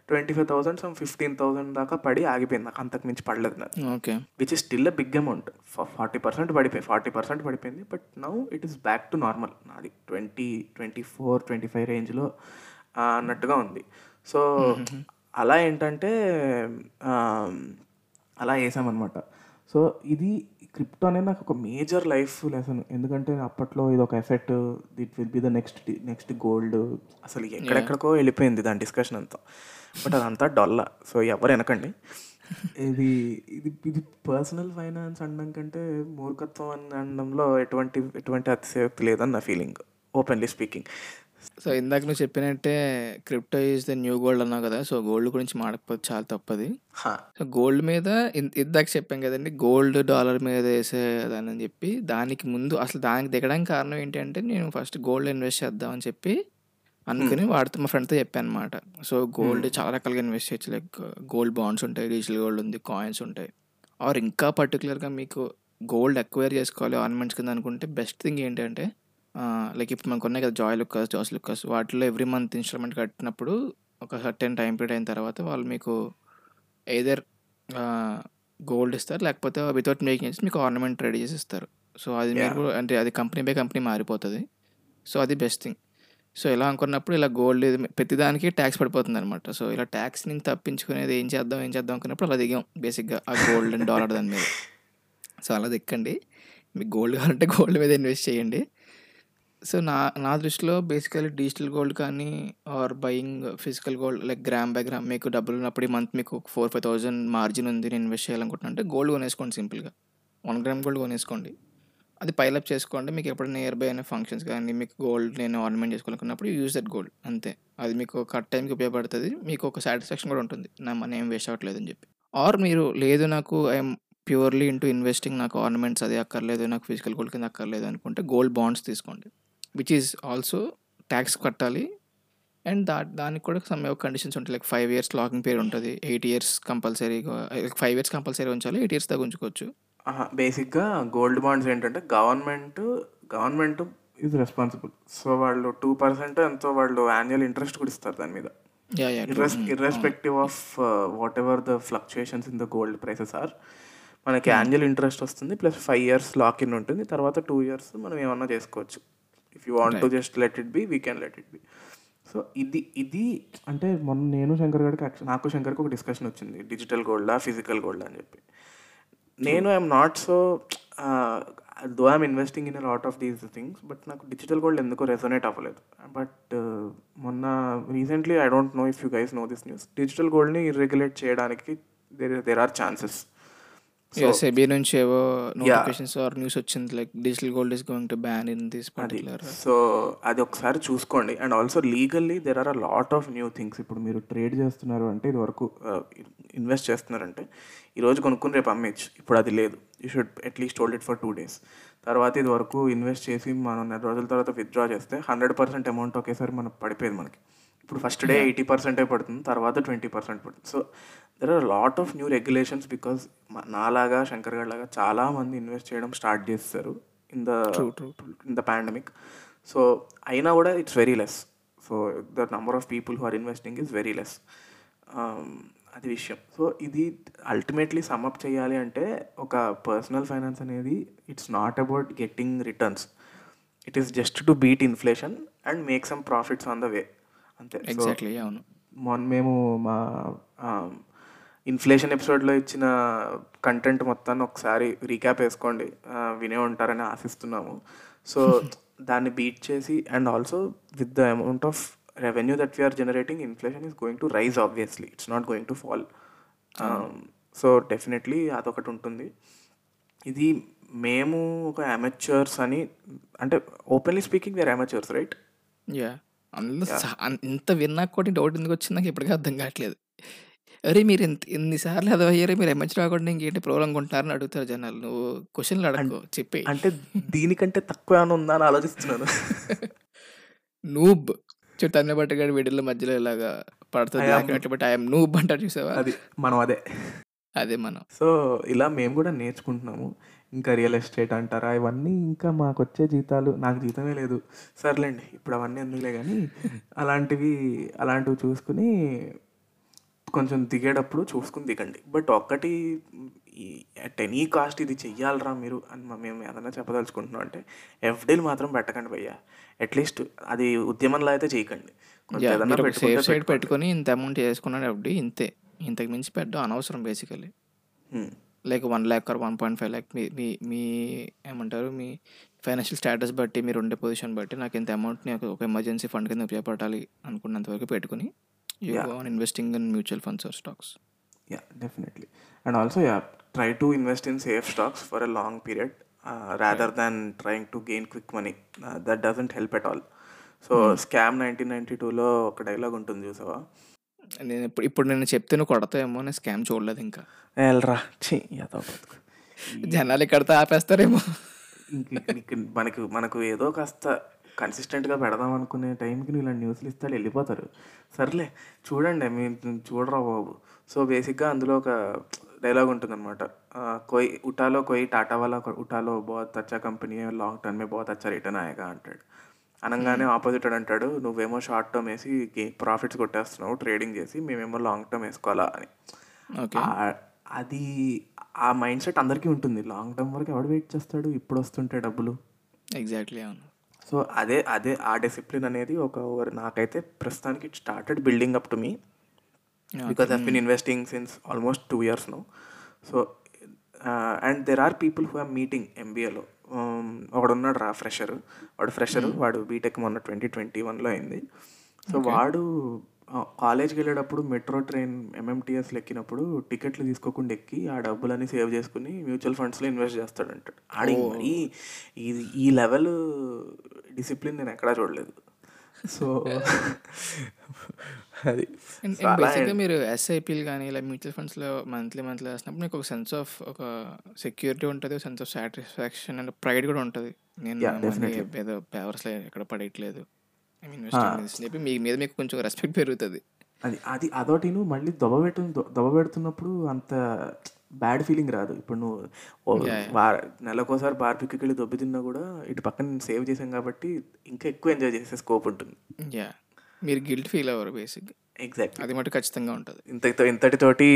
Speaker 1: twenty five thousand some fifteen thousand దాకా పడి ఆగిపోయింది. నాకు అంతకు మించి పడలేదు నాకు
Speaker 2: okay.
Speaker 1: Which is still a big amount forty percent పడిపోయి ఫార్టీ పర్సెంట్ పడిపోయింది. But now it is back to normal నాది twenty twenty four twenty five రేంజ్లో అన్నట్టుగా ఉంది. సో అలా ఏంటంటే అలా వేసామన్నమాట. సో ఇది క్రిప్టో అనేది నాకు ఒక మేజర్ లైఫ్ లెసన్. ఎందుకంటే అప్పట్లో ఇది ఒక effect that will be the next next gold అసలు ఎక్కడెక్కడికో వెళ్ళిపోయింది దాని డిస్కషన్ అంతా. బట్ అదంతా డొల్ల సో ఎవరు వెనకండి. ఇది ఇది ఇది పర్సనల్ ఫైనాన్స్ అనడం కంటే మూర్ఖత్వం అని అనడంలో ఎటువంటి ఎటువంటి అతిశయోక్తి లేదని నా ఫీలింగ్ ఓపెన్లీ స్పీకింగ్
Speaker 2: సో ఇందాక నువ్వు చెప్పినట్టే crypto is the new gold అన్నావు కదా సో గోల్డ్ గురించి మాడకపోతే చాలా తప్పది. సో గోల్డ్ మీద ఇందాక చెప్పాం కదండి గోల్డ్ డాలర్ మీద వేసేదాన్ని అని చెప్పి దానికి ముందు అసలు దానికి దిగడానికి కారణం ఏంటంటే నేను ఫస్ట్ గోల్డ్ ఇన్వెస్ట్ చేద్దామని చెప్పి అనుకుని వాడితో మా ఫ్రెండ్తో చెప్పాను అనమాట సో గోల్డ్ చాలా రకాలుగా ఇన్వెస్ట్ చేయొచ్చు లైక్ గోల్డ్ బాండ్స్ ఉంటాయి డిజిటల్ గోల్డ్ ఉంది కాయిన్స్ ఉంటాయి. ఆర్ ఇంకా పర్టికులర్గా మీకు గోల్డ్ ఎక్వైర్ చేసుకోవాలి ఆర్నమెంట్స్ కింద అనుకుంటే బెస్ట్ థింగ్ ఏంటంటే లైక్ ఇప్పుడు మనకు ఉన్నాయి కదా జాయ్ లుక్కస్ జాస్ లుక్కస్ వాటిలో ఎవ్రీ మంత్ ఇన్స్టాల్మెంట్ కట్టినప్పుడు ఒక సర్టెన్ టైం పీరియడ్ అయిన తర్వాత వాళ్ళు మీకు ఎయిదర్ గోల్డ్ ఇస్తారు లేకపోతే వితౌట్ మేకింగ్ చేసి మీకు ఆర్నమెంట్ రెడీ చేసి ఇస్తారు. సో అది. మీరు అంటే అది కంపెనీ బై కంపెనీ మారిపోతుంది. సో అది బెస్ట్ థింగ్ సో ఇలా అనుకున్నప్పుడు ఇలా గోల్డ్ ప్రతిదానికి ట్యాక్స్ పడిపోతుంది అనమాట సో ఇలా ట్యాక్స్ నుంచి తప్పించుకునేది ఏం చేద్దాం ఏం చేద్దాం అనుకున్నప్పుడు అలా దిగాం బేసిక్గా ఆ గోల్డ్ అండ్ డాలర్ దాని మీద. సో అలా దిక్కండి. మీకు గోల్డ్ కావాలంటే గోల్డ్ మీద ఇన్వెస్ట్ చేయండి. సో నా నా దృష్టిలో బేసికలీ డిజిటల్ గోల్డ్ కానీ or buying physical gold like gram by gram మీకు డబ్బులు ఉన్నప్పుడు ఈ మంత్ మీకు ఫోర్ ఫైవ్ థౌజండ్ మార్జిన్ ఉంది నేను ఇన్వెస్ట్ చేయాలనుకుంటున్నా అంటే గోల్డ్ కొనేసుకోండి సింపుల్గా వన్ గ్రామ్ గోల్డ్ కొనేసుకోండి. అది పైలప్ చేసుకోండి. మీకు ఎప్పుడైనా నియర్ బై అయిన ఫంక్షన్స్ కానీ మీకు గోల్డ్ నేను ఆర్నమెంట్ చేసుకోవాలనుకున్నప్పుడు యూజ్ దట్ గోల్డ్ అంతే. అది మీకు కట్ టైంకి ఉపయోగపడుతుంది. మీకు ఒక సాటిస్ఫాక్షన్ కూడా ఉంటుంది. నా మనీ ఏం వేస్ట్ అవ్వట్లేదు అని చెప్పి. ఆర్ మీరు లేదు నాకు ఐఎమ్ ప్యూర్లీ ఇంటూ ఇన్వెస్టింగ్ నాకు ఆర్నమెంట్స్ అది అక్కర్లేదు నాకు ఫిజికల్ గోల్డ్ కింద అక్కర్లేదు అనుకుంటే గోల్డ్ బాండ్స్ తీసుకోండి. విచ్ ఈజ్ ఆల్సో ట్యాక్స్ కట్టాలి. అండ్ దా దానికి కూడా సమ్ కండిషన్స్ ఉంటాయి. Like five years locking period ఉంటుంది. ఎయిట్ ఇయర్స్ కంపల్సరీగా ఫైవ్ ఇయర్స్ కంపల్సరీ ఉంచాలి. ఎయిట్ ఇయర్స్ దాకా ఉంచుకోవచ్చు.
Speaker 1: బేసిక్గా గోల్డ్ బాండ్స్ ఏంటంటే government government is responsible so వాళ్ళు టూ పర్సెంట్ ఎంతో వాళ్ళు యాన్యువల్ ఇంట్రెస్ట్ కూడా ఇస్తారు దాని మీద. Irrespective of whatever the fluctuations in the gold prices or మనకి యాన్యువల్ ఇంట్రెస్ట్ వస్తుంది plus five years lock in ఉంటుంది. తర్వాత టూ ఇయర్స్ మనం ఏమన్నా చేసుకోవచ్చు. If you want to just let it be we can let it be so ఇది ఇది అంటే మొన్న నేను శంకర్ గారికి నాకు శంకర్కి ఒక డిస్కషన్ వచ్చింది. డిజిటల్ గోల్డా ఫిజికల్ గోల్డ్ అని చెప్పి. నేను I'm not so though I'm investing in lot of these things but నాకు డిజిటల్ గోల్డ్ ఎందుకో రెజొనేట్ అవ్వలేదు. బట్ మొన్న recently I don't know if you guys know this news digital గోల్డ్ని ఇర్రెగ్యులేట్ చేయడానికి there there are chances
Speaker 2: SEBI నుంచి ఏవో notifications or news వచ్చింది like digital gold is going to ban in this particular
Speaker 1: so అది ఒకసారి చూసుకోండి. And also legally there are a lot of new things ఇప్పుడు మీరు trade చేస్తున్నారు అంటే ఇది వరకు ఇన్వెస్ట్ చేస్తున్నారంటే ఈరోజు కొనుక్కుని రేపు అమ్మేచ్చు ఇప్పుడు అది లేదు. You should at least hold it for two days తర్వాత ఇది వరకు ఇన్వెస్ట్ చేసి మనం నెల రోజుల తర్వాత విత్డ్రా చేస్తే హండ్రెడ్ పర్సెంట్ అమౌంట్ ఒకేసారి మనకు పడిపోయేది మనకి. ఇప్పుడు ఫస్ట్ డే ఎయిటీ పర్సెంటే పడుతుంది తర్వాత ట్వంటీ పర్సెంట్ పడుతుంది. So there are lot of new regulations because నాలాగా శంకర్ గారు లాగా చాలామంది ఇన్వెస్ట్ చేయడం స్టార్ట్ చేస్తారు in the in the pandemic so అయినా కూడా it's very less so the number of people who are investing is very less అది విషయం. సో ఇది అల్టిమేట్లీ సమ్అప్ చేయాలి అంటే ఒక పర్సనల్ ఫైనాన్స్ అనేది it's not about getting returns it is just to beat inflation and make some profits on the way అంతే.
Speaker 2: Exactly అవును.
Speaker 1: మొన్న మేము మా ఇన్ఫ్లేషన్ ఎపిసోడ్లో ఇచ్చిన కంటెంట్ మొత్తాన్ని ఒకసారి రీక్యాప్ వేసుకోండి వినే ఉంటారని ఆశిస్తున్నాము. సో దాన్ని బీట్ చేసి and also with the amount of revenue that we're generating inflation is going to rise obviously. It's not going to fall. So definitely అదొకటి ఉంటుంది. ఇది మేము ఒక అమెచ్యూర్స్ అని అంటే openly speaking we're amateurs right
Speaker 2: yeah అందులో ఇంత విన్నా కూడా డౌట్ ఎందుకు వచ్చింది? నాకు ఇప్పటికీ అర్థం కావట్లేదు. అరే మీరు ఎంత ఎన్నిసార్లు అది అయ్యారే మీరు ఎమ్మెచ్ రాకుండా ఇంకేంటి ప్రోగ్రామ్ అనుకుంటున్నారని అడుగుతారు జనాలు. నువ్వు క్వశ్చన్లు అడగవు చెప్పి.
Speaker 1: అంటే దీనికంటే తక్కువ ఏమైనా ఉందా అని ఆలోచిస్తున్నాను.
Speaker 2: నూబ్. చూడు తమిళ పట్టుగాడి వీడియోల మధ్యలో ఇలాగా పడుతుంది. బట్ ఐఎమ్ నూబ్ అంటారు చూసావా?
Speaker 1: అది మనం అదే.
Speaker 2: అదే మనం.
Speaker 1: సో ఇలా మేము కూడా నేర్చుకుంటున్నాము. ఇంకా రియల్ ఎస్టేట్ అంటారా? ఇవన్నీ ఇంకా మాకు వచ్చే జీతాలు. నాకు జీతమే లేదు. సర్లేండి ఇప్పుడు అవన్నీ ఎందుకులే కానీ అలాంటివి అలాంటివి చూసుకుని కొంచెం దిగేటప్పుడు చూసుకుని దిగండి. బట్ ఒక్కటి అట్ ఎనీ కాస్ట్ ఇది చెయ్యాలరా మీరు అని మేము ఏదైనా చెప్పదలుచుకుంటున్నాం అంటే ఎఫ్డీలు మాత్రం పెట్టకండి భయ్యా. అట్లీస్ట్ అది ఉద్యమంలో అయితే చేయకండి.
Speaker 2: సేఫ్ సైడ్ పెట్టుకొని ఇంత అమౌంట్ చేసుకున్నాడు ఎఫ్డీ ఇంతే. ఇంతకు మించి పెట్టడం అనవసరం basically like one lakh or one point five lakh మీ మీ మీ ఏమంటారు మీ ఫైనాన్షియల్ స్టేటస్ బట్టి మీరు ఉండే పొజిషన్ బట్టి నాకు ఇంత అమౌంట్ని ఒక ఎమర్జెన్సీ ఫండ్ కింద ఉపయోగపడాలి అనుకున్నంత వరకు పెట్టుకుని you go on investing in mutual funds or stocks
Speaker 1: yeah definitely and also yeah try to invest in safe stocks for a long period rather than trying to gain quick money that doesn't help at all so scam nineteen ninety టూలో ఒక dialogue ఉంటుంది చూసావా?
Speaker 2: నేను ఇప్పుడు ఇప్పుడు నేను చెప్తే నువ్వు కొడతావేమో నేను స్కామ్ చూడలేదు ఇంకా.
Speaker 1: వెళ్ళరా
Speaker 2: జనాలు ఇక్కడితో ఆపేస్తారేమో.
Speaker 1: మనకు మనకు ఏదో కాస్త కన్సిస్టెంట్గా పెడదాం అనుకునే టైంకి నువ్వు ఇలాంటి న్యూస్లు ఇస్తే వెళ్ళిపోతారు. సర్లే చూడండి మీరు చూడరా బాబు. సో బేసిక్గా అందులో ఒక డైలాగ్ ఉంటుందన్నమాట. కోయి ఉటాలో కోయి టాటా వాళ్ళ ఉటాలో బహుత్ అచ్చా కంపెనీ లాంగ్ టర్మ్ మే బహుత్ అచ్చా రిటర్న్ ఆయగా అంటాడు. అనగానే ఆపోజిట్ అంటాడు నువ్వేమో షార్ట్ టర్మ్ వేసి ప్రాఫిట్స్ కొట్టేస్తున్నావు ట్రేడింగ్ చేసి మేమేమో లాంగ్ టర్మ్ వేసుకోవాలా అని. అది ఆ మైండ్ సెట్ అందరికీ ఉంటుంది. లాంగ్ టర్మ్ వరకు ఎవడు వెయిట్ చేస్తాడు? ఇప్పుడు వస్తుంటే డబ్బులు.
Speaker 2: ఎగ్జాక్ట్లీ అవును.
Speaker 1: సో అదే అదే ఆ డిసిప్లిన్ అనేది ఒక నాకైతే ప్రస్తుతానికి it started building up to me because I been investing since almost two years no so and there are people who are meeting ఎంబీఏలో ఒకడు ఉన్నాడు రా ఫ్రెషర్ వాడు ఫ్రెషర్ వాడు బీటెక్ మొన్న ట్వంటీ ట్వంటీ వన్లో అయింది. సో వాడు కాలేజ్కి వెళ్ళేటప్పుడు మెట్రో ట్రైన్ ఎంఎంటీఎస్లో ఎక్కినప్పుడు టికెట్లు తీసుకోకుండా ఎక్కి ఆ డబ్బులన్నీ సేవ్ చేసుకుని మ్యూచువల్ ఫండ్స్లో ఇన్వెస్ట్ చేస్తాడు అంటాడు ఆడి మరీ ఇది ఈ లెవెల్ డిసిప్లిన్ నేను ఎక్కడా చూడలేదు. సో అది
Speaker 2: బేసిక్గా మీరు ఎస్ఐపీలు కానీ ఇలా మ్యూచువల్ ఫండ్స్లో మంత్లీ మంత్లీ వేసినప్పుడు మీకు ఒక సెన్స్ ఆఫ్ ఒక సెక్యూరిటీ ఉంటుంది sense of satisfaction and pride కూడా ఉంటుంది. నేను ఏదో పేపర్స్లో ఎక్కడ పడేయట్లేదు. మీ మీద మీకు కొంచెం రెస్పెక్ట్ పెరుగుతుంది.
Speaker 1: అది అది అదొకటిను మళ్ళీ దొబ్బబెట్టు దొబ్బబెడుతున్నప్పుడు అంత బ్యాడ్ ఫీలింగ్ రాదు. ఇప్పుడు నువ్వు నెలకోసారి బార్బిక్కి వెళ్ళి దొబ్బి తిన్నా కూడా ఇటు పక్కన సేవ్ చేసాం కాబట్టి ఇంకా ఎక్కువ ఎంజాయ్ చేసే స్కోప్ ఉంటుంది.
Speaker 2: యా మీరు గిల్ట్ ఫీల్ అవ్వరు బేసిక్
Speaker 1: ఎగ్జాక్ట్
Speaker 2: అది మటు ఖచ్చితంగా ఉంటుంది.
Speaker 1: ఇంతటితో ఇంతటితోటి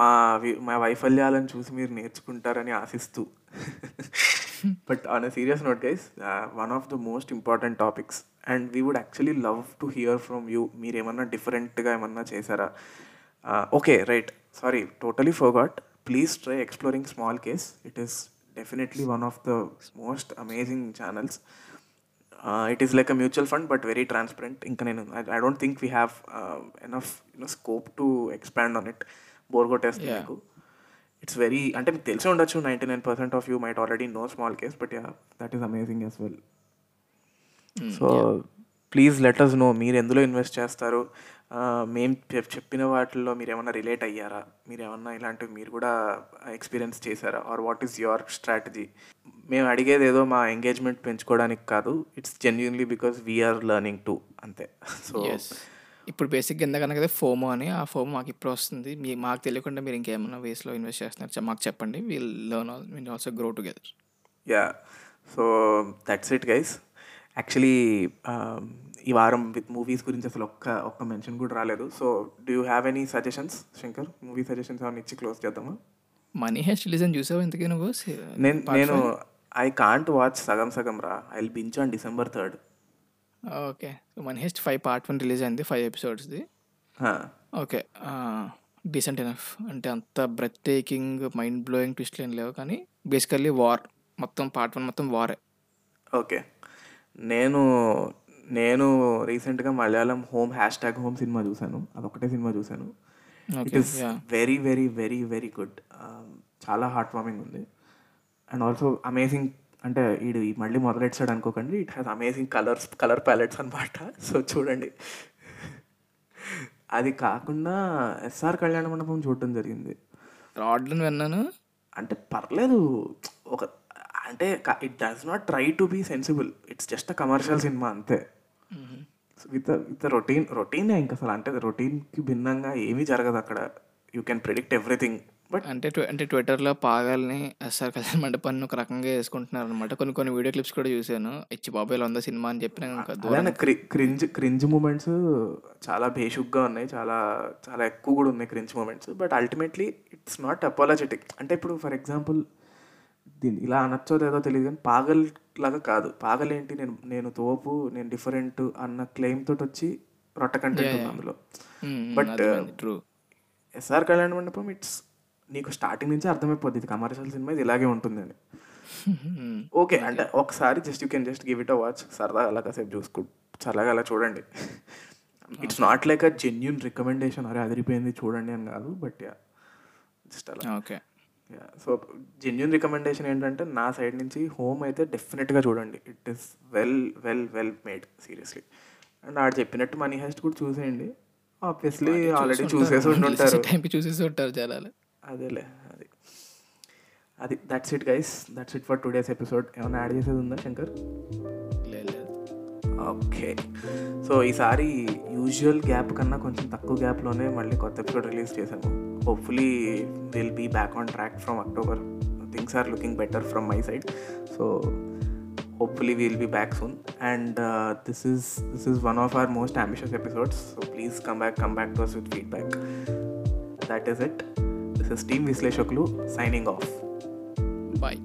Speaker 1: మా మా వైఫల్యాలను చూసి మీరు నేర్చుకుంటారని ఆశిస్తూ. But on a serious note guys one of the most important topics and we would actually love to hear from you మీరు ఏమన్నా డిఫరెంట్గా ఏమన్నా చేశారా? Okay right sorry totally forgot please try exploring smallcase it is definitely one of the most amazing channels it is like a mutual fund but very transparent ఇంకా నేను I don't think we have enough you know scope to expand on it bore కొట్టేస్తుంది. మీకు it's very అంటే మీకు తెలిసి ఉండొచ్చు ninety nine percent of you might already know smallcase but yeah that is amazing as well so please let us know మీరు ఎందులో invest చేస్తారు? మేము చెప్పిన వాటిల్లో మీరు ఏమన్నా రిలేట్ అయ్యారా? మీరు ఏమన్నా ఇలాంటివి మీరు కూడా ఎక్స్పీరియన్స్ చేశారా? Or what is your strategy? మేము అడిగేది ఏదో మా ఎంగేజ్మెంట్ పెంచుకోవడానికి కాదు it's genuinely because we're learning to అంతే. సో
Speaker 2: ఇప్పుడు బేసిక్గా ఎందుకన్నా కదా ఫోమో అని ఆ ఫోమో మాకు ఇప్పుడు వస్తుంది. మీ మాకు తెలియకుండా మీరు ఇంకేమైనా వేస్లో ఇన్వెస్ట్ చేస్తున్నారు మాకు చెప్పండి. We'll learn all will also grow together
Speaker 1: yeah so that's it guys actually ఈ వారం విత్ మూవీస్ గురించి అసలు ఒక్క ఒక్క మెన్షన్ కూడా రాలేదు. So do you have any suggestions Shankar? Movie suggestions ఏమైనా ఇచ్చి క్లోజ్ చేద్దామా?
Speaker 2: మనీ హెస్ట్ రిలీజ్ అని చూసావు ఇంతకీ నువ్వు?
Speaker 1: నేను నేను? ఐ కాంట్ వాచ్ సగం సగం రా. I will binge on December third
Speaker 2: okay Money Heist five part one release అయింది ఫైవ్ ఎపిసోడ్స్ది ఓకే డీసెంట్ ఎనఫ్ అంటే అంత బ్రెత్ టేకింగ్ మైండ్ బ్లోయింగ్ ట్విస్ట్లు ఏం లేవు కానీ బేసికల్లీ వార్ మొత్తం పార్ట్ వన్ మొత్తం వారే
Speaker 1: ఓకే నేను నేను రీసెంట్గా Malayalam home hash tag home cinema చూశాను. అదొకటే సినిమా చూశాను it is very very very very good చాలా హార్ట్ వార్మింగ్ ఉంది. అండ్ ఆల్సో అమేజింగ్ అంటే ఇది మళ్ళీ మొదలెట్టాడు అనుకోకండి. It has amazing colours colour palettes అనమాట సో చూడండి. అది కాకుండా ఎస్ఆర్ కళ్యాణ మండపం చూడటం జరిగింది.
Speaker 2: రాడ్లను విన్నాను.
Speaker 1: అంటే పర్లేదు. ఒక అంటే it does not try to be sensible it's just a commercial cinema అంతే. విత్ విత్ రొటీన్ రొటీన్ ఇంకా అసలు? అంటే రొటీన్కి భిన్నంగా ఏమీ జరగదు అక్కడ. You can predict everything but
Speaker 2: అంటే ట్వి- అంటే ట్విట్టర్లో పాగాల్ని ఎస్ఆర్ కళ్యాణ్ మండపాన్ని ఒక రకంగా వేసుకుంటున్నారు అనమాట కొన్ని కొన్ని వీడియో క్లిప్స్ కూడా చూశాను. ఇచ్చి బాబాయ్ ఉందా సినిమా అని చెప్పిన
Speaker 1: క్రింజ్ క్రింజ్ మూమెంట్స్ చాలా బేషుగ్గా ఉన్నాయి. చాలా చాలా ఎక్కువ కూడా ఉన్నాయి cringe moments. But ultimately it's not apologetic అంటే ఇప్పుడు ఫర్ ఎగ్జాంపుల్ దీన్ని ఇలా అనొచ్చో లేదో తెలియదు కానీ పాగల్ లాగా కాదు. పాగల్ ఏంటి? నేను నేను తోపు నేను డిఫరెంట్ అన్న క్లెయిమ్ తోటి వచ్చి రొట్ట కంటెంట్ ఉంది అందులో.
Speaker 2: True
Speaker 1: SR Kalyana Mandapam it's నీకు స్టార్టింగ్ నుంచి అర్థమైపోద్ది. ఇది కమర్షియల్ సినిమా ఇది ఇలాగే ఉంటుంది అని ఓకే అంటే ఒకసారి just you can just give it a watch సరదాగా అలా కాసేపు చూసుకో సరదాగా అలా చూడండి. It's not like a genuine recommendation అరే అదిరిపోయింది చూడండి అని కాదు బట్ యా జస్ట్ అలా.
Speaker 2: ఓకే
Speaker 1: సో జెన్యున్ రికమెండేషన్ ఏంటంటే నా సైడ్ నుంచి హోమ్ అయితే డెఫినెట్గా చూడండి. It is well well well made seriously and ఆడు చెప్పినట్టు మనీ హెస్ట్ కూడా చూసేయండి. ఆబ్వియస్లీ ఆల్రెడీ చూసేసి ఉంటుంటారు
Speaker 2: టైంకి చూసేసి ఉంటారు జనాలు.
Speaker 1: అదేలే అది. అది that's it guys that's it for today's episode ఏమైనా యాడ్ చేసేది ఉందా శంకర్?
Speaker 2: లేదు
Speaker 1: ఓకే సో ఈసారి యూజువల్ గ్యాప్ కన్నా కొంచెం తక్కువ గ్యాప్లోనే మళ్ళీ కొత్త ఎపిసోడ్ రిలీజ్ చేశాము hopefully will be back on track from October things are looking better from my side so hopefully will be back soon and this is this is one of our most ambitious episodes so please come back come back to us with feedback that is it this is team Vishleshakulu signing off
Speaker 2: bye